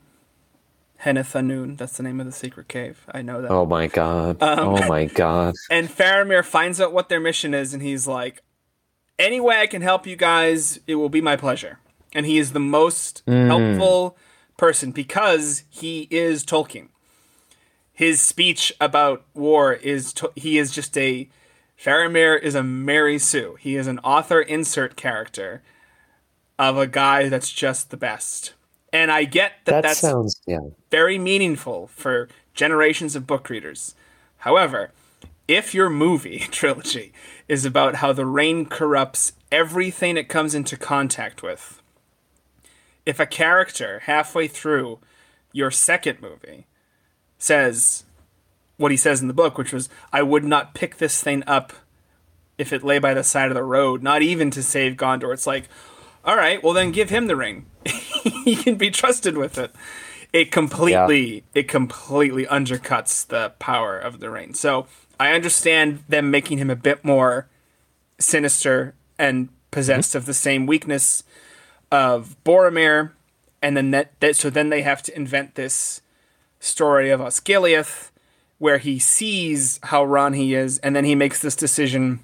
Henneth Annun, that's the name of the secret cave. I know that. Oh my god. Um, oh my god. And Faramir finds out what their mission is, and he's like, "Any way I can help you guys, it will be my pleasure." And he is the most helpful person because he is Tolkien. His speech about war is to- he is just a Faramir is a Mary Sue. He is an author insert character of a guy that's just the best. And I get that, That that's sounds yeah. very meaningful for generations of book readers. However, if your movie trilogy is about how the ring corrupts everything it comes into contact with, if a character halfway through your second movie says what he says in the book, which was, I would not pick this thing up if it lay by the side of the road, not even to save Gondor. It's like, all right, well then give him the ring. he can be trusted with it. It completely it completely undercuts the power of the ring. So I understand them making him a bit more sinister and possessed mm-hmm. of the same weakness of Boromir, and then that, that so then they have to invent this story of Osgiliath, where he sees how wrong he is, and then he makes this decision,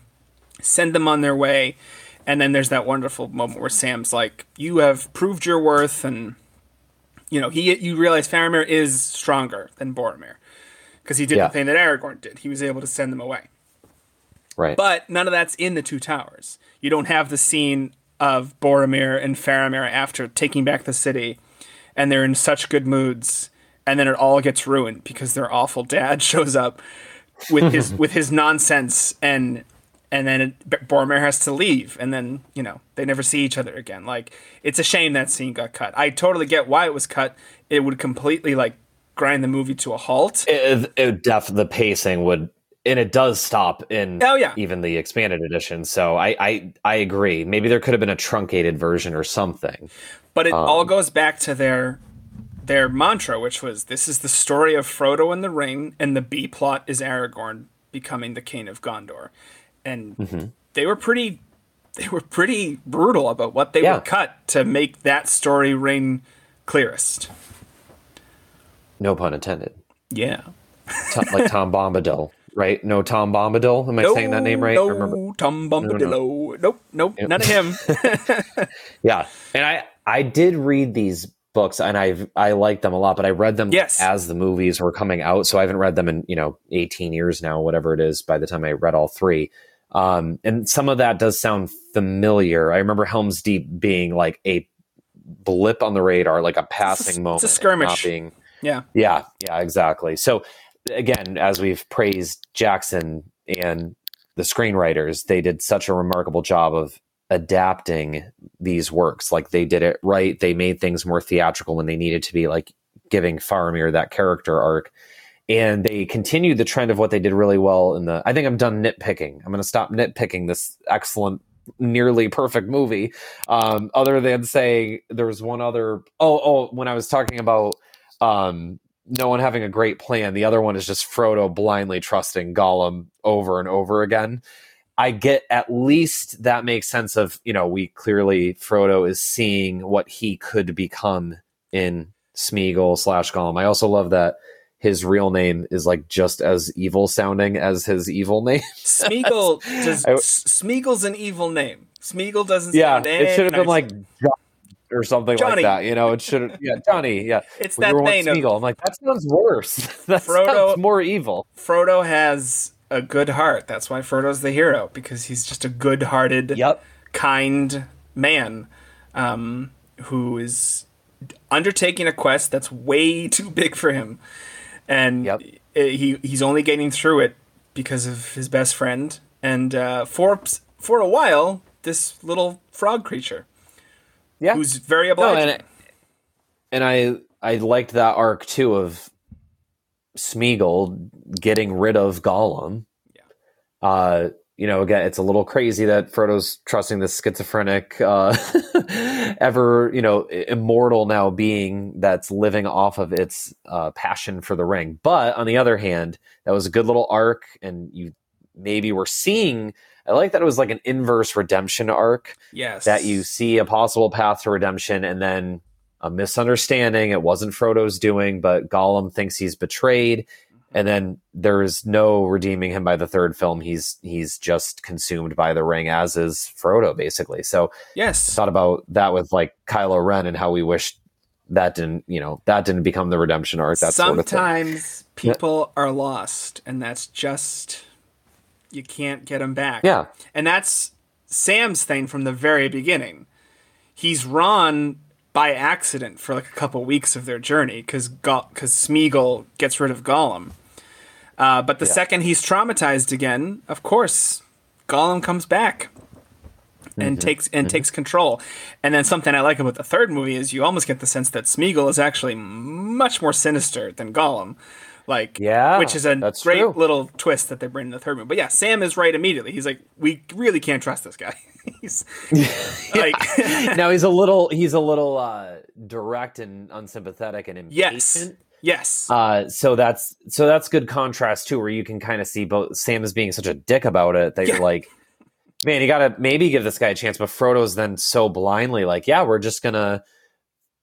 send them on their way, and then there's that wonderful moment where Sam's like, "You have proved your worth," and you know he you realize Faramir is stronger than Boromir because he did Yeah. the thing that Aragorn did. He was able to send them away. Right. But none of that's in the Two Towers. You don't have the scene of Boromir and Faramir after taking back the city, and they're in such good moods, and then it all gets ruined because their awful dad shows up with his with his nonsense, and and then it, Boromir has to leave, and then you know they never see each other again. Like it's a shame that scene got cut. I totally get why it was cut. It would completely like grind the movie to a halt. it, it def the pacing would and it does stop in Oh, yeah. even the expanded edition so I, I i agree maybe there could have been a truncated version or something But it Um, all goes back to their their mantra, which was this is the story of Frodo and the Ring, and the B plot is Aragorn becoming the king of Gondor. And Mm-hmm. they were pretty they were pretty brutal about what they Yeah. would cut to make that story ring clearest. no pun intended Yeah. Tom, like tom bombadil right no tom bombadil am i saying that name right No, remember Tom Bombadillo. Nope, nope, none of him. yeah and i i did read these books and I've, i liked them a lot but i read them Yes. as the movies were coming out so i haven't read them in you know 18 years now whatever it is by the time i read all three um and some of that does sound familiar i remember helms deep being like a blip on the radar like a passing moment and skirmish. not being yeah. yeah, yeah, exactly. So again, as we've praised Jackson and the screenwriters, they did such a remarkable job of adapting these works. Like they did it right. They made things more theatrical when they needed to be, like giving Faramir that character arc. And they continued the trend of what they did really well in the. I think I'm done nitpicking. I'm going to stop nitpicking this excellent, nearly perfect movie. Um, other than saying there was one other. Oh, oh, when I was talking about um, no one having a great plan. The other one is just Frodo blindly trusting Gollum over and over again. I get at least that makes sense of, you know, we clearly Frodo is seeing what he could become in Smeagol slash Gollum. I also love that his real name is like just as evil sounding as his evil name. Smeagol does I- Smeagol's an evil name. Smeagol doesn't yeah, it should have been like John or something Johnny. like that. You know, it should have, yeah, Johnny, yeah. It's We that thing of- Smeagol. I'm like, that sounds worse. that Frodo- sounds more evil. Frodo has a good heart. That's why Frodo's the hero because he's just a good-hearted, Yep. kind man um, who is undertaking a quest that's way too big for him, and Yep. i- he he's only getting through it because of his best friend and uh, for for a while this little frog creature Yeah. who's very No, obliging. and, and I I liked that arc too of Smeagol getting rid of Gollum. Yeah. Uh, you know, again, it's a little crazy that Frodo's trusting this schizophrenic, uh, ever you know, immortal now being that's living off of its uh, passion for the ring. But on the other hand, that was a good little arc, and you maybe were seeing. I like that it was like an inverse redemption arc yes, that you see a possible path to redemption and then a misunderstanding. It wasn't Frodo's doing, but Gollum thinks he's betrayed. And then there is no redeeming him by the third film. He's he's just consumed by the ring, as is Frodo, basically. So yes, thought about that with like Kylo Ren and how we wish that didn't, you know, that didn't become the redemption arc. That sort of thing. sometimes people are lost, and that's just you can't get them back. Yeah. and that's Sam's thing from the very beginning. He's Ron by accident for like a couple weeks of their journey because because Smeagol gets rid of Gollum. Uh, but the second he's traumatized again, of course, Gollum comes back and takes and takes control. And then something I like about the third movie is you almost get the sense that Smeagol is actually much more sinister than Gollum. Like, Yeah, which is a great true. little twist that they bring in the third movie. But yeah, Sam is right immediately. He's like, we really can't trust this guy. he's like, now he's a little he's a little uh, direct and unsympathetic and impatient. yes, yes, Uh, so that's so that's good contrast too, where you can kind of see both Sam is being such a dick about it that Yeah. you're like, man, you gotta maybe give this guy a chance. But Frodo's then so blindly like, yeah, we're just gonna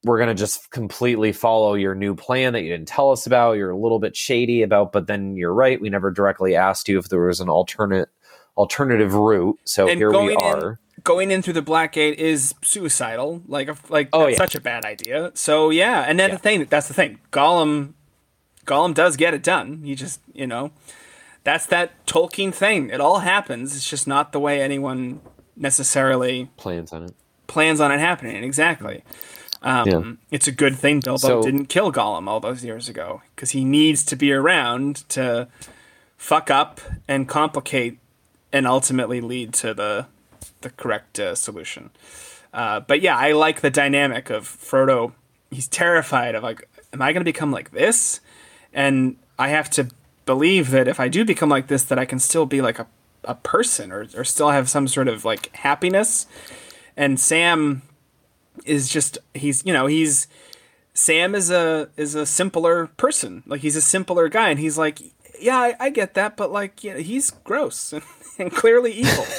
we're gonna just completely follow your new plan that you didn't tell us about. You're a little bit shady about, but then you're right. We never directly asked you if there was an alternate alternative route. So and here we in, are. Going in through the black gate is suicidal. Like, like Oh, yeah. such a bad idea. So yeah, and then Yeah. the thing that's the thing. Gollum, Gollum does get it done. He just you know, that's that Tolkien thing. It all happens. It's just not the way anyone necessarily Plans on it. plans on it happening. Exactly. Um, Yeah. It's a good thing Bilbo So- didn't kill Gollum all those years ago because he needs to be around to fuck up and complicate and ultimately lead to the the correct uh, solution. Uh, but yeah, I like the dynamic of Frodo. He's terrified of like, am I going to become like this? And I have to believe that if I do become like this, that I can still be like a, a person or, or still have some sort of like happiness. And Sam is just he's you know he's Sam is a is a simpler person like he's a simpler guy and he's like yeah I, I get that but like yeah, he's gross and, and clearly evil.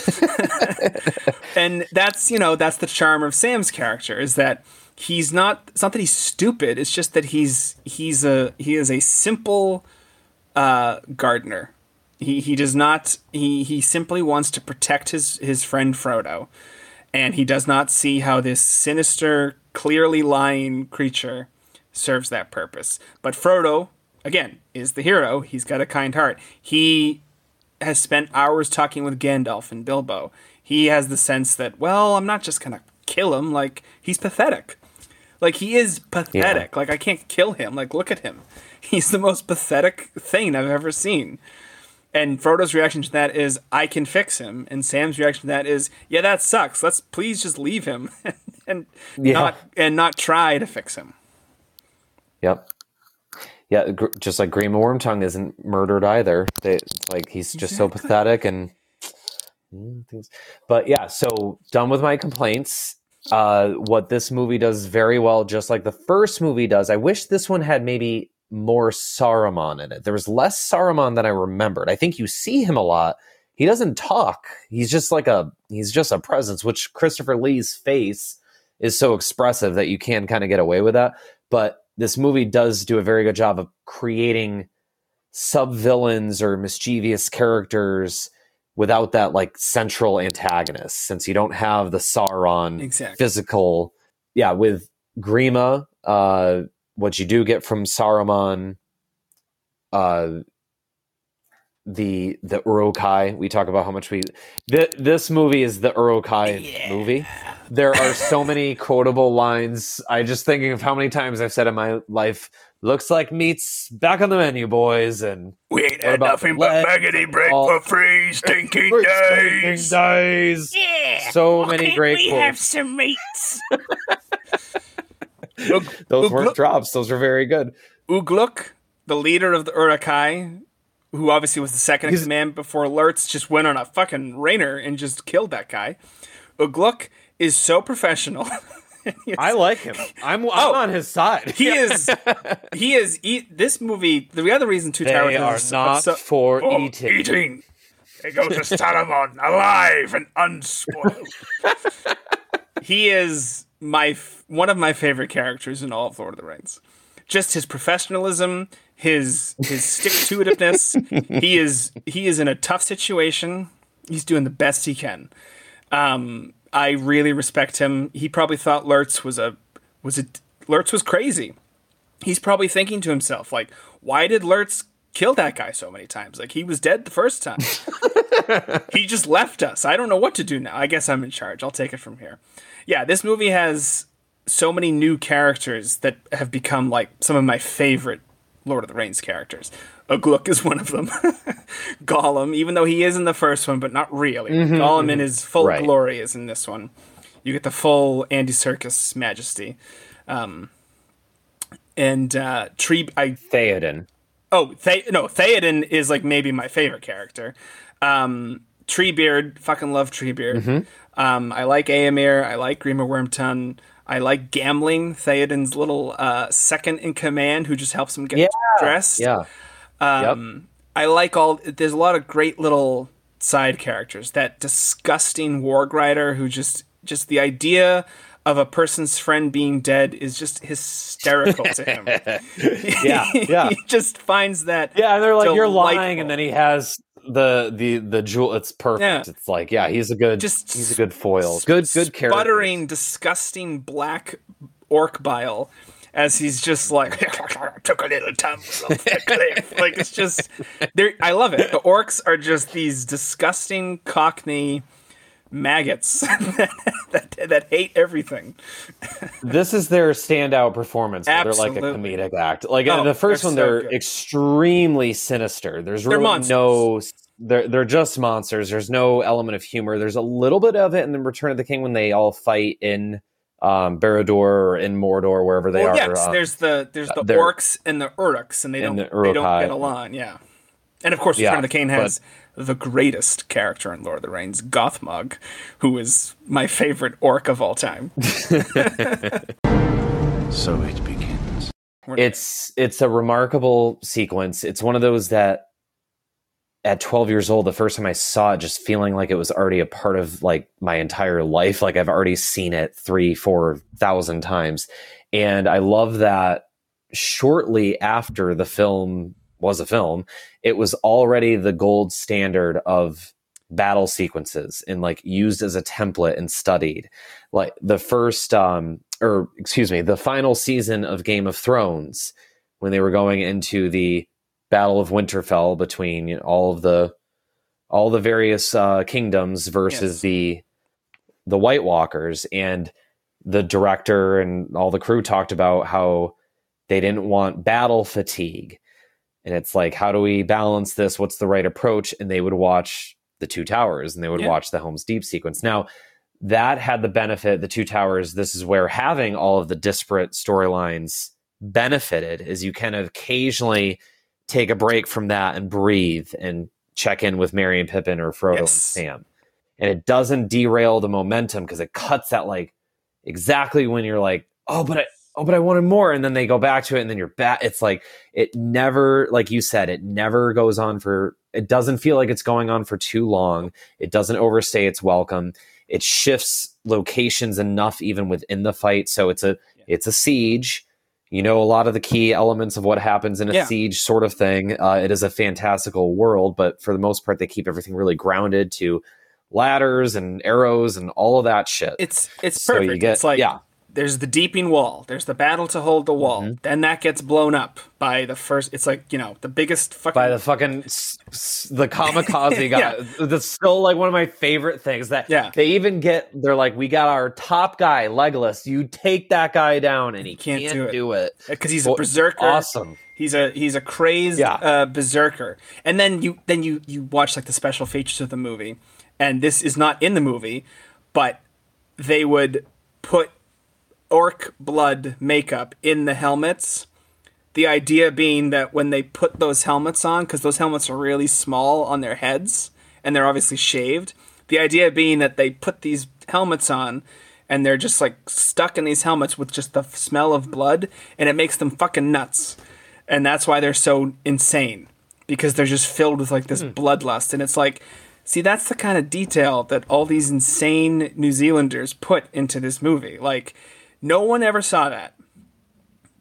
And that's you know that's the charm of Sam's character is that he's not it's not that he's stupid it's just that he's he's a he is a simple uh gardener. He he does not he he simply wants to protect his his friend Frodo. And he does not see how this sinister, clearly lying creature serves that purpose. But Frodo, again, is the hero. He's got a kind heart. He has spent hours talking with Gandalf and Bilbo. He has the sense that, well, I'm not just gonna kill him. Like he's pathetic. Like he is pathetic. Like I can't kill him. Like look at him. He's the most pathetic thing I've ever seen. And Frodo's reaction to that is, "I can fix him," and Sam's reaction to that is, "Yeah, that sucks. Let's please just leave him and Yeah. not and not try to fix him." Yep. Yeah, gr- just like Grima Wormtongue isn't murdered either. They, like he's just so pathetic and Mm, things. But yeah, so done with my complaints. Uh, what this movie does very well, just like the first movie does. I wish this one had maybe more Saruman in it. There was less Saruman than I remembered. I think you see him a lot. He doesn't talk. He's just like a he's just a presence, which Christopher Lee's face is so expressive that you can kind of get away with that. But this movie does do a very good job of creating sub villains or mischievous characters without that like central antagonist since you don't have the Sauron Exactly. physical. Yeah with Grima uh what you do get from Saruman uh the the Uruk-hai we talk about how much we th- this movie is the Uruk-hai movie there are so many quotable lines I just thinking of how many times I've said in my life looks like meat's back on the menu boys and We ain't had about nothing but lead? maggoty bread All- for three stinking Stinking days. days. Yeah. So why many can't great we quotes. have some meats? Those weren't Ugluk- drops. Those were very good. Ugluk, the leader of the Uruk-hai, who obviously was the second in command before Lurtz, just went on a fucking rainer and just killed that guy. Ugluk is so professional. I like him. I'm, I'm Oh. on his side. he is he is e- this movie the other reason two towers are is not so- for Oh, eating. eating. They go to Saruman alive and unspoiled. he is my f- one of my favorite characters in all of Lord of the Rings. Just his professionalism, his his stick to itiveness. he is he is in a tough situation. He's doing the best he can. Um, I really respect him. He probably thought Lurtz was a was a Lurtz was crazy. He's probably thinking to himself like, why did Lurtz kill that guy so many times? Like he was dead the first time. he just left us. I don't know what to do now. I guess I'm in charge. I'll take it from here. Yeah, this movie has so many new characters that have become like some of my favorite Lord of the Rings characters. Ugluk is one of them. Gollum, even though he is in the first one, but not really. Gollum in his full Right. glory is in this one. You get the full Andy Serkis majesty. Um, and uh, Tree, I Theoden. Oh, the- no, Theoden is like maybe my favorite character. Um, Treebeard, fucking love Treebeard. Um, I like Eomer. I like Grima Wormtongue. I like Gamling, Theoden's little uh, second in command who just helps him get Yeah. dressed. Yeah. Um, I like all. There's a lot of great little side characters. That disgusting warg rider who just just the idea of a person's friend being dead is just hysterical to him. Yeah, yeah. he just finds that. Yeah, and they're like, you're lying, and then he has the the the jewel. It's perfect. Yeah. It's like, yeah, he's a good, Just he's a good foil. Good, good character. sputtering, disgusting black orc bile as he's just like took a little tumble off the cliff. like it's just, they're- I love it. The orcs are just these disgusting Cockney maggots that, that, that hate everything. This is their standout performance. They're like a comedic act. Like Oh, in the 1st they're one, so they're good. extremely sinister. There's They're really monsters. no. They're they're just monsters. There's no element of humor. There's a little bit of it in the Return of the King when they all fight in um, Barad-dûr or in Mordor, wherever they well, are. yes, uh, there's the there's the orcs and the uruks, and they don't the they don't get along. Yeah, and of course, Yeah, Return of the King but- has the greatest character in Lord of the Rings, Gothmog, who is my favorite orc of all time. So it begins. it's it's a remarkable sequence. It's one of those that at 12 years old, the first time I saw it, just feeling like it was already a part of like my entire life. Like I've already seen it three, four thousand times. And I love that shortly after the film was a film, it was already the gold standard of battle sequences and like used as a template and studied. Like the first um or excuse me, the final season of Game of Thrones when they were going into the Battle of Winterfell between you know, all of the all the various uh, kingdoms versus Yes. the the White Walkers and the director and all the crew talked about how they didn't want battle fatigue and it's like how do we balance this? What's the right approach? And they would watch the two towers and they would Yeah. watch the Helm's Deep sequence. Now that had the benefit the two towers this is where having all of the disparate storylines benefited is you can occasionally take a break from that and breathe and check in with Merry and Pippin or Frodo and Sam. And it doesn't derail the momentum because it cuts that like exactly when you're like oh but I oh but I wanted more and then they go back to it and then you're back it's like it never like you said it never goes on for it doesn't feel like it's going on for too long it doesn't overstay its welcome it shifts locations enough even within the fight so it's a it's a siege you know a lot of the key elements of what happens in a Yeah. siege sort of thing uh, it is a fantastical world but for the most part they keep everything really grounded to ladders and arrows and all of that shit It's it's So you perfect. get- it's like yeah. There's the deeping wall. There's the battle to hold the wall. Mm-hmm. Then that gets blown up by the first. It's like you know the biggest fucking. by the fucking s- s- the kamikaze guy. Yeah. That's still like one of my favorite things. That Yeah. they even get. They're like, we got our top guy, Legolas. You take that guy down, and he Can't can't, do it. because he's a berserker. Awesome. He's a he's a crazed Yeah. uh, berserker. And then you then you you watch like the special features of the movie, and this is not in the movie, but they would put orc blood makeup in the helmets. The idea being that when they put those helmets on, because those helmets are really small on their heads and they're obviously shaved, the idea being that they put these helmets on and they're just like stuck in these helmets with just the smell of blood and it makes them fucking nuts. And that's why they're so insane because they're just filled with like this hmm. bloodlust. And it's like, see, that's the kind of detail that all these insane New Zealanders put into this movie. Like, no one ever saw that,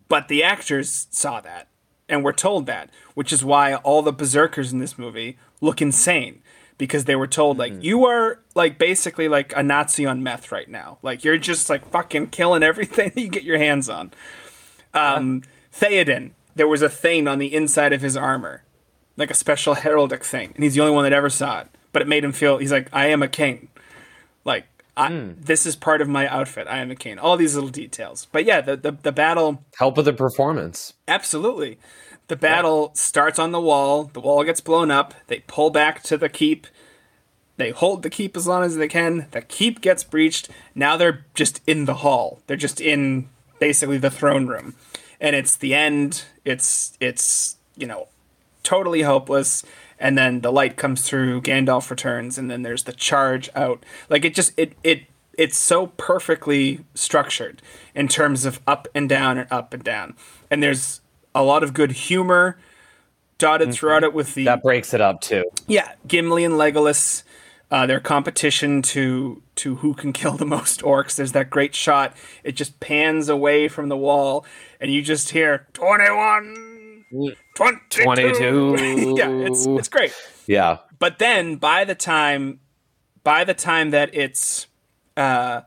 but the actors saw that and were told that, which is why all the berserkers in this movie look insane because they were told like you are like basically like a Nazi on meth right now. Like you're just like fucking killing everything that you get your hands on. Um, Theoden, there was a thing on the inside of his armor, like a special heraldic thing, and he's the only one that ever saw it. But it made him feel he's like I am a king, like I, hmm. this is part of my outfit. I am a king. All these little details. But yeah, the, the, the battle Help with the performance. Absolutely. The battle starts on the wall. The wall gets blown up. They pull back to the keep. They hold the keep as long as they can. The keep gets breached. Now they're just in the hall. They're just in basically the throne room. And it's the end. It's it's, you know, totally hopeless. And then the light comes through, Gandalf returns, and then there's the charge out. Like it just it it it's so perfectly structured in terms of up and down and up and down. And there's a lot of good humor dotted throughout it with the That breaks it up too. yeah, Gimli and Legolas, uh, their competition to to who can kill the most orcs. There's that great shot. It just pans away from the wall, and you just hear 21, 22. 22. yeah, it's it's great. Yeah. But then by the time by the time that it's uh,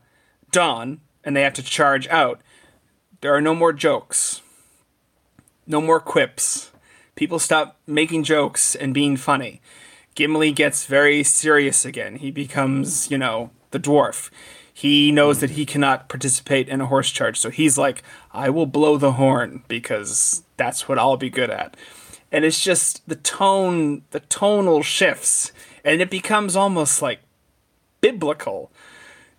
dawn and they have to charge out, there are no more jokes, no more quips. People stop making jokes and being funny. Gimli gets very serious again. He becomes, you know, the dwarf. He knows that he cannot participate in a horse charge, so he's like, I will blow the horn because that's what I'll be good at. And it's just the tone, the tonal shifts, and it becomes almost like biblical.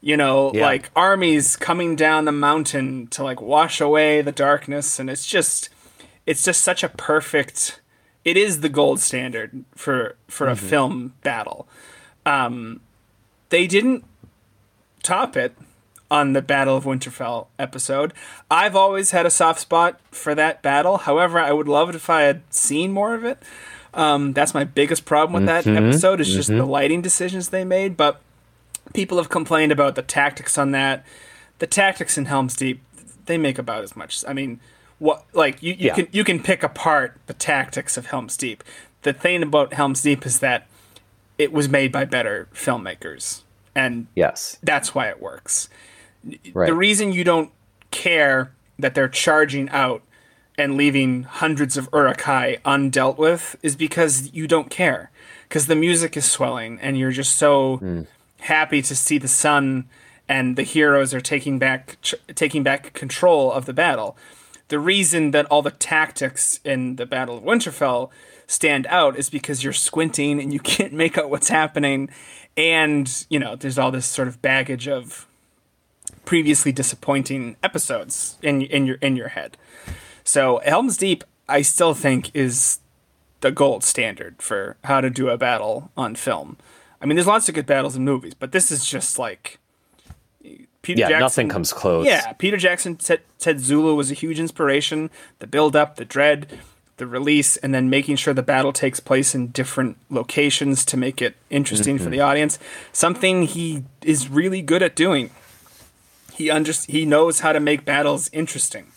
You know, Yeah. like armies coming down the mountain to like wash away the darkness, and it's just, it's just such a perfect. It is the gold standard for for a film battle. Um, they didn't top it on the Battle of Winterfell episode. I've always had a soft spot for that battle. However, I would love it if I had seen more of it. Um, that's my biggest problem with that episode is just the lighting decisions they made. But people have complained about the tactics on that. The tactics in Helm's Deep, they make about as much. I mean, what like you, you Yeah. can you can pick apart the tactics of Helm's Deep. The thing about Helm's Deep is that it was made by better filmmakers, and Yes. that's why it works. Right. The reason you don't care that they're charging out and leaving hundreds of Uruk-hai undealt with is because you don't care. Because the music is swelling and you're just so hmm. happy to see the sun and the heroes are taking back ch- taking back control of the battle. The reason that all the tactics in the Battle of Winterfell stand out is because you're squinting and you can't make out what's happening and you know there's all this sort of baggage of previously disappointing episodes in in your in your head. So Helm's Deep, I still think is the gold standard for how to do a battle on film. I mean, there's lots of good battles in movies, but this is just like Peter Yeah, Jackson. nothing comes close. Yeah, Peter Jackson said, said Zulu was a huge inspiration. The build up, the dread, the release, and then making sure the battle takes place in different locations to make it interesting Mm-hmm. for the audience. Something he is really good at doing. He under- he knows how to make battles interesting.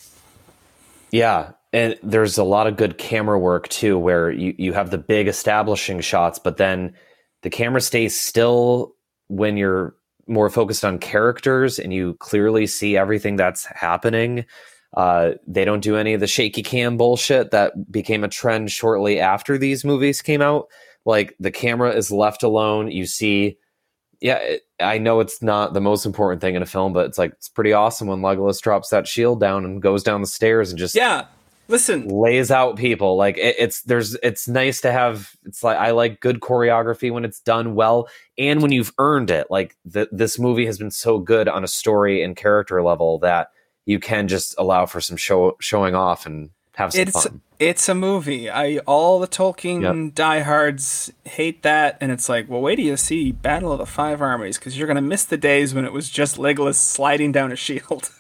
Yeah, and there's a lot of good camera work too, where you, you have the big establishing shots, but then the camera stays still when you're more focused on characters and you clearly see everything that's happening. Uh, they don't do any of the shaky cam bullshit that became a trend shortly after these movies came out. Like the camera is left alone. You see, yeah, it, I know it's not the most important thing in a film, but it's like it's pretty awesome when Legolas drops that shield down and goes down the stairs and just Yeah, listen, lays out people like it, it's there's it's nice to have it's like i like good choreography when it's done well and when you've earned it like the, this movie has been so good on a story and character level that you can just allow for some show showing off and have some it's fun it's a movie. I all the Tolkien Yep. diehards hate that, and it's like, well, wait till you see Battle of the Five Armies because you're gonna miss the days when it was just Legolas sliding down a shield.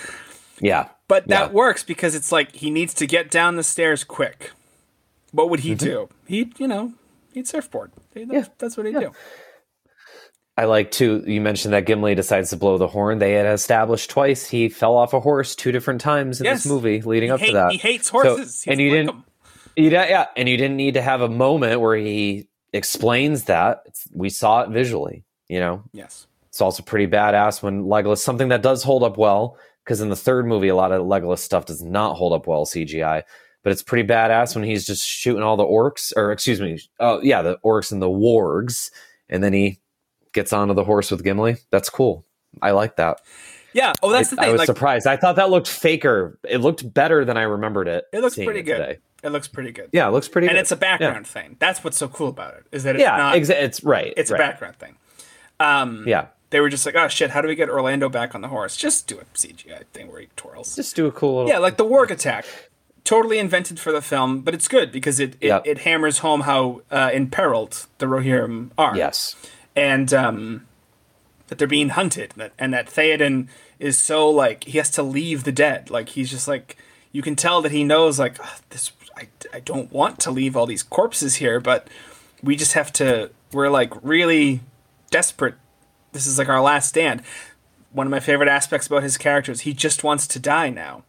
yeah But that Yeah. works because it's like he needs to get down the stairs quick. What would he Mm-hmm. do? He'd, you know, he'd surfboard. That's, that's what he'd do. I like to you mentioned that gimli decides to blow the horn they had established twice he fell off a horse two different times in Yes. this movie leading He, up hate- to that he hates So- horses. He and you didn't like 'em. You don't- yeah, and you didn't need to have a moment where he explains that. It's, we saw it visually. You know, Yes. it's also pretty badass when Legolas something that does hold up well because in the third movie a lot of Legolas stuff does not hold up well CGI, but it's pretty badass when he's just shooting all the orcs or excuse me, oh yeah, the orcs and the wargs, and then he gets onto the horse with Gimli. That's cool. I like that. Yeah. Oh, that's I, the thing. I was like, surprised. I thought that looked faker. It looked better than I remembered it. it looks pretty it good. today. It looks pretty good. Yeah, it looks pretty good. and good. it's a background thing. That's what's so cool about it is that it's Yeah, not. exa- it's right. it's right. a background thing. Um, Yeah. They were just like, oh shit, how do we get Orlando back on the horse? Just do a CGI thing where he twirls. Just do a cool little Yeah, like the Warg attack, totally invented for the film, but it's good because it it, Yep. it hammers home how uh, imperiled the Rohirrim are. Yes. And um, that they're being hunted, and that, and that Theoden is so like he has to leave the dead. Like he's just like you can tell that he knows like "Ugh, this. I, I don't want to leave all these corpses here, but we just have to. We're like really desperate. This is like our last stand. One of my favorite aspects about his character is he just wants to die now.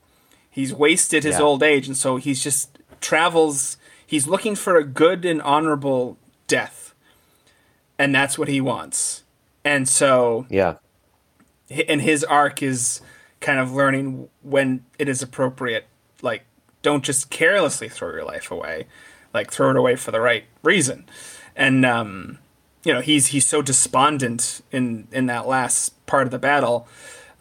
He's wasted his Yeah. old age, and so he's just travels. He's looking for a good and honorable death, and that's what he wants. And so, Yeah. and his arc is kind of learning when it is appropriate. Like, don't just carelessly throw your life away. Like, throw it away for the right reason. And um, you know, he's he's so despondent in in that last part of the battle.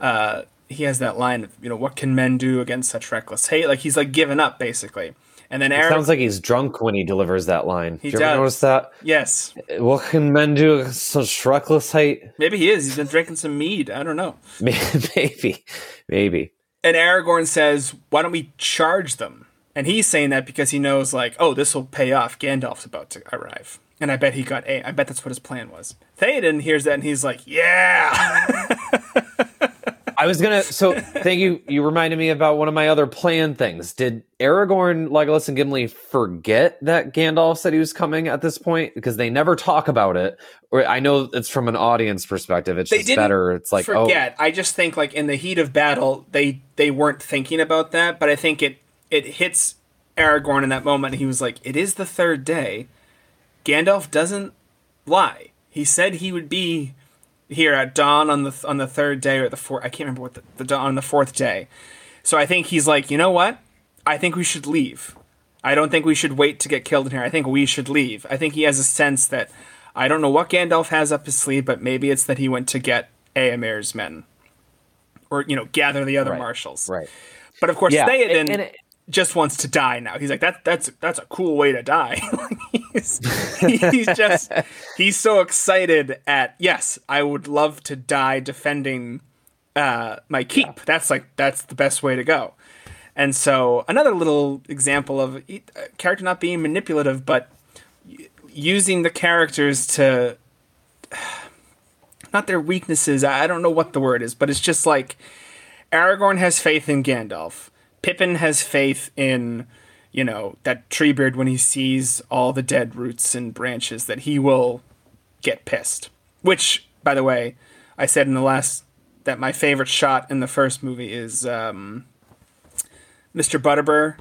Uh, he has that line of, you know, what can men do against such reckless hate? Like he's like given up basically. And then It sounds like he's drunk when he delivers that line. He Did you ever does. notice that? yes, What can men do such reckless hate? maybe he is. He's been drinking some mead. I don't know. Maybe. Maybe. And Aragorn says, "Why don't we charge them?" And he's saying that because he knows, like, oh, this will pay off. Gandalf's about to arrive, and I bet he got a. I bet that's what his plan was. Theoden hears that and he's like, "Yeah, I was gonna. So thank you. You reminded me about one of my other plan things. Did Aragorn, Legolas, and Gimli forget that Gandalf said he was coming at this point because they never talk about it? Or I know it's from an audience perspective. It's They just better. It's like oh, forget." I just think, like, in the heat of battle, they they weren't thinking about that, but I think it it hits Aragorn in that moment. He was like, "It is the third day. Gandalf doesn't lie. He said he would be." Here at dawn on the on the third day or the fourth. I can't remember what the, the dawn on the fourth day. So I think he's like, you know what? I think we should leave. I don't think we should wait to get killed in here. I think we should leave. I think he has a sense that I don't know what Gandalf has up his sleeve, but maybe it's that he went to get Eomer's men, or you know, gather the other Right. marshals. right. But of course, Yeah, Theoden and- and it- just wants to die now. He's like, that that's that's a cool way to die. he's, he's just he's so excited at yes, I would love to die defending uh, my keep. That's like that's the best way to go. And so another little example of a character not being manipulative, but using the characters to not their weaknesses. I don't know what the word is, but it's just like Aragorn has faith in Gandalf. Pippin has faith in, you know, that Treebeard when he sees all the dead roots and branches that he will get pissed. Which, by the way, I said in the last that my favorite shot in the first movie is um, Mr. Butterbur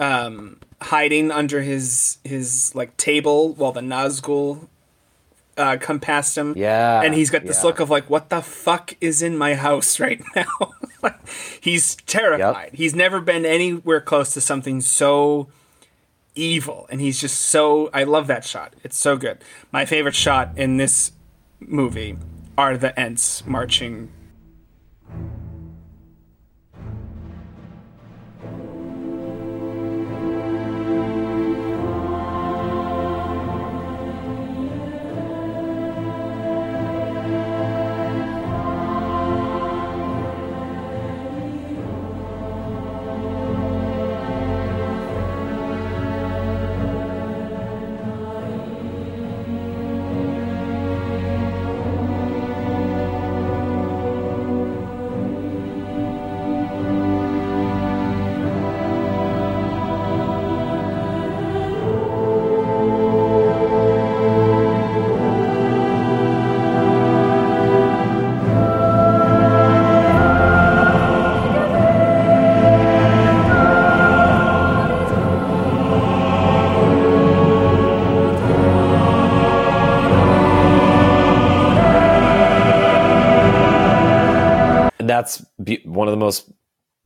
um, hiding under his his like table while the Nazgul uh, come past him. Yeah, and he's got this yeah. look of like, what the fuck is in my house right now? Like, he's terrified. He's never been anywhere close to something so evil, and he's just so. I love that shot. It's so good. My favorite shot in this movie are the Ents marching. That's be- one of the most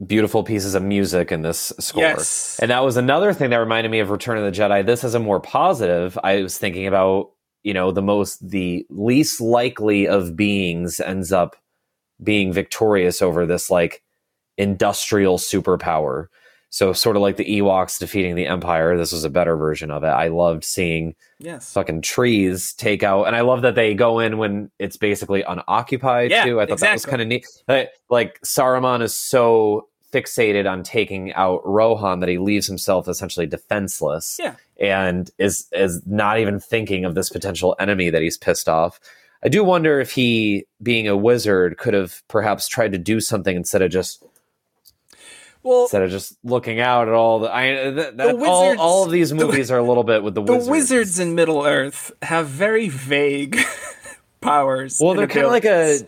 beautiful pieces of music in this score. Yes. And that was another thing that reminded me of Return of the Jedi. This is a more positive. I was thinking about, you know, the most, the least likely of beings ends up being victorious over this like industrial superpower. So sort of like the Ewoks defeating the Empire. This was a better version of it. I loved seeing Yes. fucking trees take out, and I love that they go in when it's basically unoccupied Yeah, too. I thought that was kind of neat. Like, like Saruman is so fixated on taking out Rohan that he leaves himself essentially defenseless. Yeah. and is is not even thinking of this potential enemy that he's pissed off. I do wonder if he, being a wizard, could have perhaps tried to do something instead of just Well, instead of just looking out at all the. I uh, that, that, all, wizards- all of these the- movies are a little bit with the the wizards. wizards in Middle Earth have very vague powers. Well, they're kind of like a.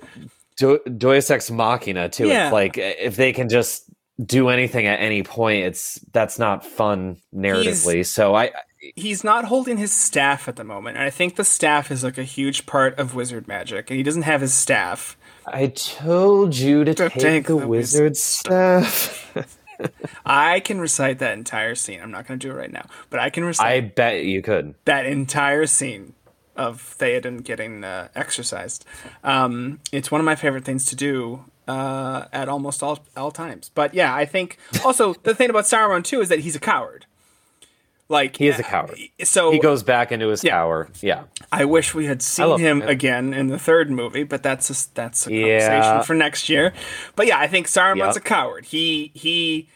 Do- Deus Ex Machina too. Yeah. It's like uh, if they can just do anything at any point, it's that's not fun narratively. so I he's not holding his staff at the moment, and I think the staff is like a huge part of wizard magic, and he doesn't have his staff. I told you to To take, take the, the wizard stuff. I can recite that entire scene. I'm not going to do it right now, but I can recite I bet you could. that entire scene of Theoden getting uh, exercised. Um, it's one of my favorite things to do uh, at almost all all times. But yeah, I think also the thing about Sauron too is that he's a coward. Like He is a coward. So He goes back into his Yeah. tower. Yeah. I wish we had seen him again in the third movie, but that's a, that's a Yeah. conversation for next year. But yeah, I think Saruman's Yep. a coward. He he.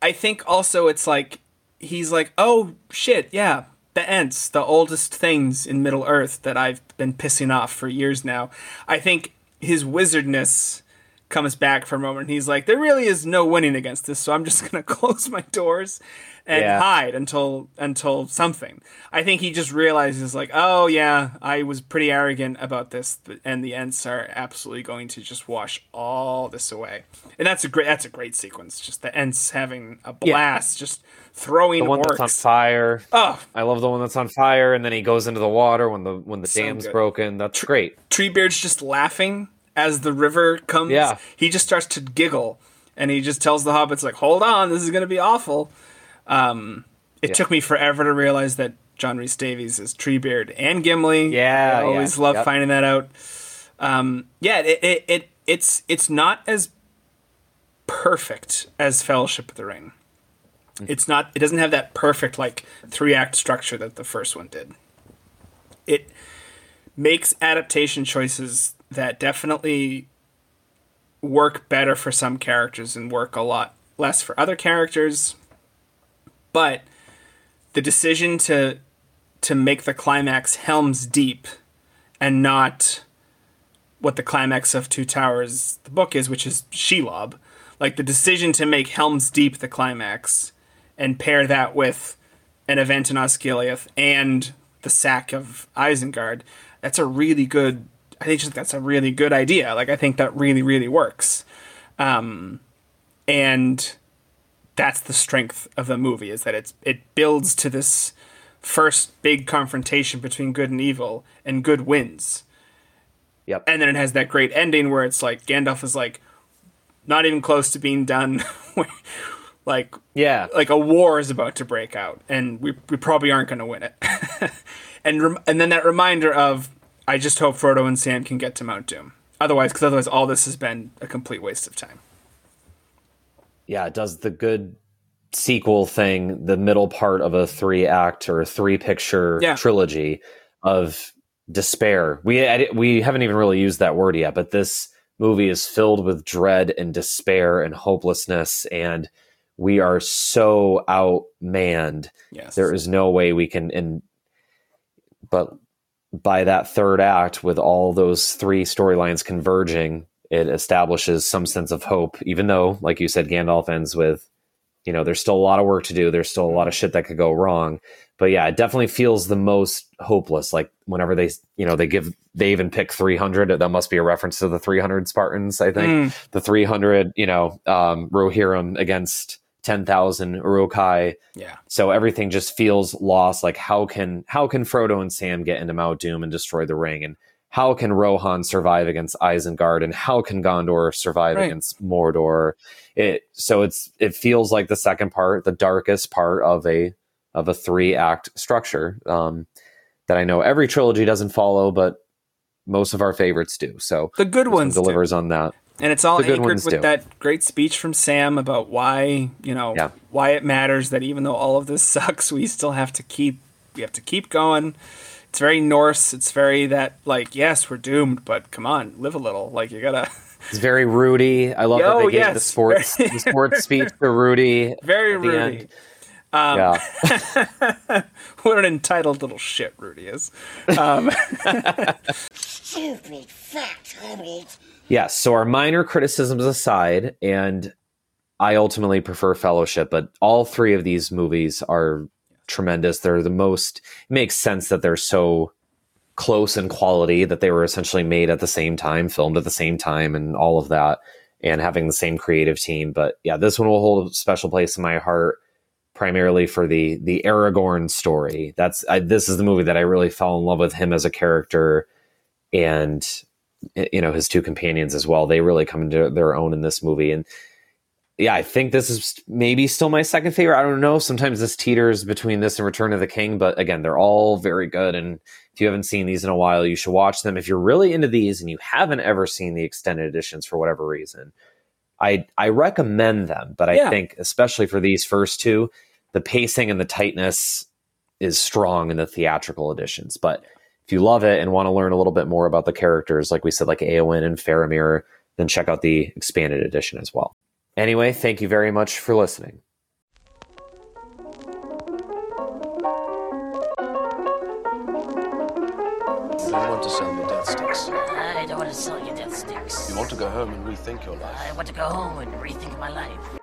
I think also it's like he's like, oh shit, yeah, the Ents, the oldest things in Middle Earth that I've been pissing off for years now. I think his wizardness comes back for a moment. He's like, there really is no winning against this, so I'm just gonna close my doors and Yeah. hide until until something. I think he just realizes like, oh yeah, I was pretty arrogant about this, and the Ents are absolutely going to just wash all this away. And that's a great that's a great sequence. Just the Ents having a blast, just throwing The one orcs. that's on fire. Oh, I love the one that's on fire, and then he goes into the water when the when the So dam's good. broken. That's great. Treebeard's just laughing as the river comes. Yeah. He just starts to giggle and he just tells the hobbits like, "Hold on, this is going to be awful." Um it Yeah. took me forever to realize that John Rhys Davies is Treebeard and Gimli. Yeah, I always yeah, love yep. finding that out. Um yeah, it, it it it's it's not as perfect as Fellowship of the Ring. It's not it doesn't have that perfect like three act structure that the first one did. It makes adaptation choices that definitely work better for some characters and work a lot less for other characters. But the decision to to make the climax Helm's Deep and not what the climax of Two Towers the book is, which is Shelob. Like the decision to make Helm's Deep the climax and pair that with an event in Osgiliath and the sack of Isengard, that's a really good. I think that's a really good idea. Like I think that really really works, um, and that's the strength of the movie is that it's it builds to this first big confrontation between good and evil, and good wins. Yep. And then it has that great ending where it's like Gandalf is like not even close to being done. like Yeah. like a war is about to break out, and we we probably aren't going to win it. and rem- and then that reminder of I just hope Frodo and Sam can get to Mount Doom. Otherwise, because otherwise all this has been a complete waste of time. Yeah, it does the good sequel thing, the middle part of a three act or three picture Yeah. trilogy of despair. We I, we haven't even really used that word yet, but this movie is filled with dread and despair and hopelessness and we are so outmanned. Yes. There is no way we can and but by that third act with all those three storylines converging, it establishes some sense of hope even though like you said Gandalf ends with you know, there's still a lot of work to do. There's still a lot of shit that could go wrong. But yeah, it definitely feels the most hopeless. Like whenever they, you know, they give, they even pick 300. That must be a reference to the 300 Spartans, I think. The 300, you know, um, Rohirrim against 10,000 Uruk-hai. yeah. So everything just feels lost. Like how can, how can Frodo and Sam get into Mount Doom and destroy the ring? And how can Rohan survive against Isengard? And how can Gondor survive Right. against Mordor? it so it's it feels like the second part the darkest part of a of a three act structure um that i know every trilogy doesn't follow but most of our favorites do. So The good one ones do. delivers on that. And it's all The anchored with do. that great speech from Sam about why, you know, Yeah. why it matters that even though all of this sucks, we still have to keep we have to keep going. It's very Norse. It's very that like, yes, we're doomed, but come on, live a little. Like you gotta It's very Rudy. I love that Yo, they gave the sports the sports speech to Rudy. very at Rudy. end. Um, yeah. What an entitled little shit Rudy is. Um, Stupid fat hobbit. Yes. So our minor criticisms aside, and I ultimately prefer Fellowship, but all three of these movies are tremendous. They're the most. It makes sense that they're so close in quality that they were essentially made at the same time, filmed at the same time, and all of that, and having the same creative team. But yeah, this one will hold a special place in my heart, primarily for the the Aragorn story. That's I, this is the movie that I really fell in love with him as a character, and you know his two companions as well. They really come into their own in this movie, and yeah, I think this is maybe still my second favorite. I don't know. Sometimes this teeters between this and Return of the King, but again, they're all very good. And if you haven't seen these in a while, you should watch them. If you're really into these and you haven't ever seen the extended editions for whatever reason, I I recommend them. But I Yeah. think especially for these first two, the pacing and the tightness is strong in the theatrical editions. But if you love it and want to learn a little bit more about the characters, like we said, like Eowyn and Faramir, then check out the expanded edition as well. Anyway, thank you very much for listening. I don't want to sell your death sticks. I don't want to sell you death sticks. You want to go home and rethink your life. I want to go home and rethink my life.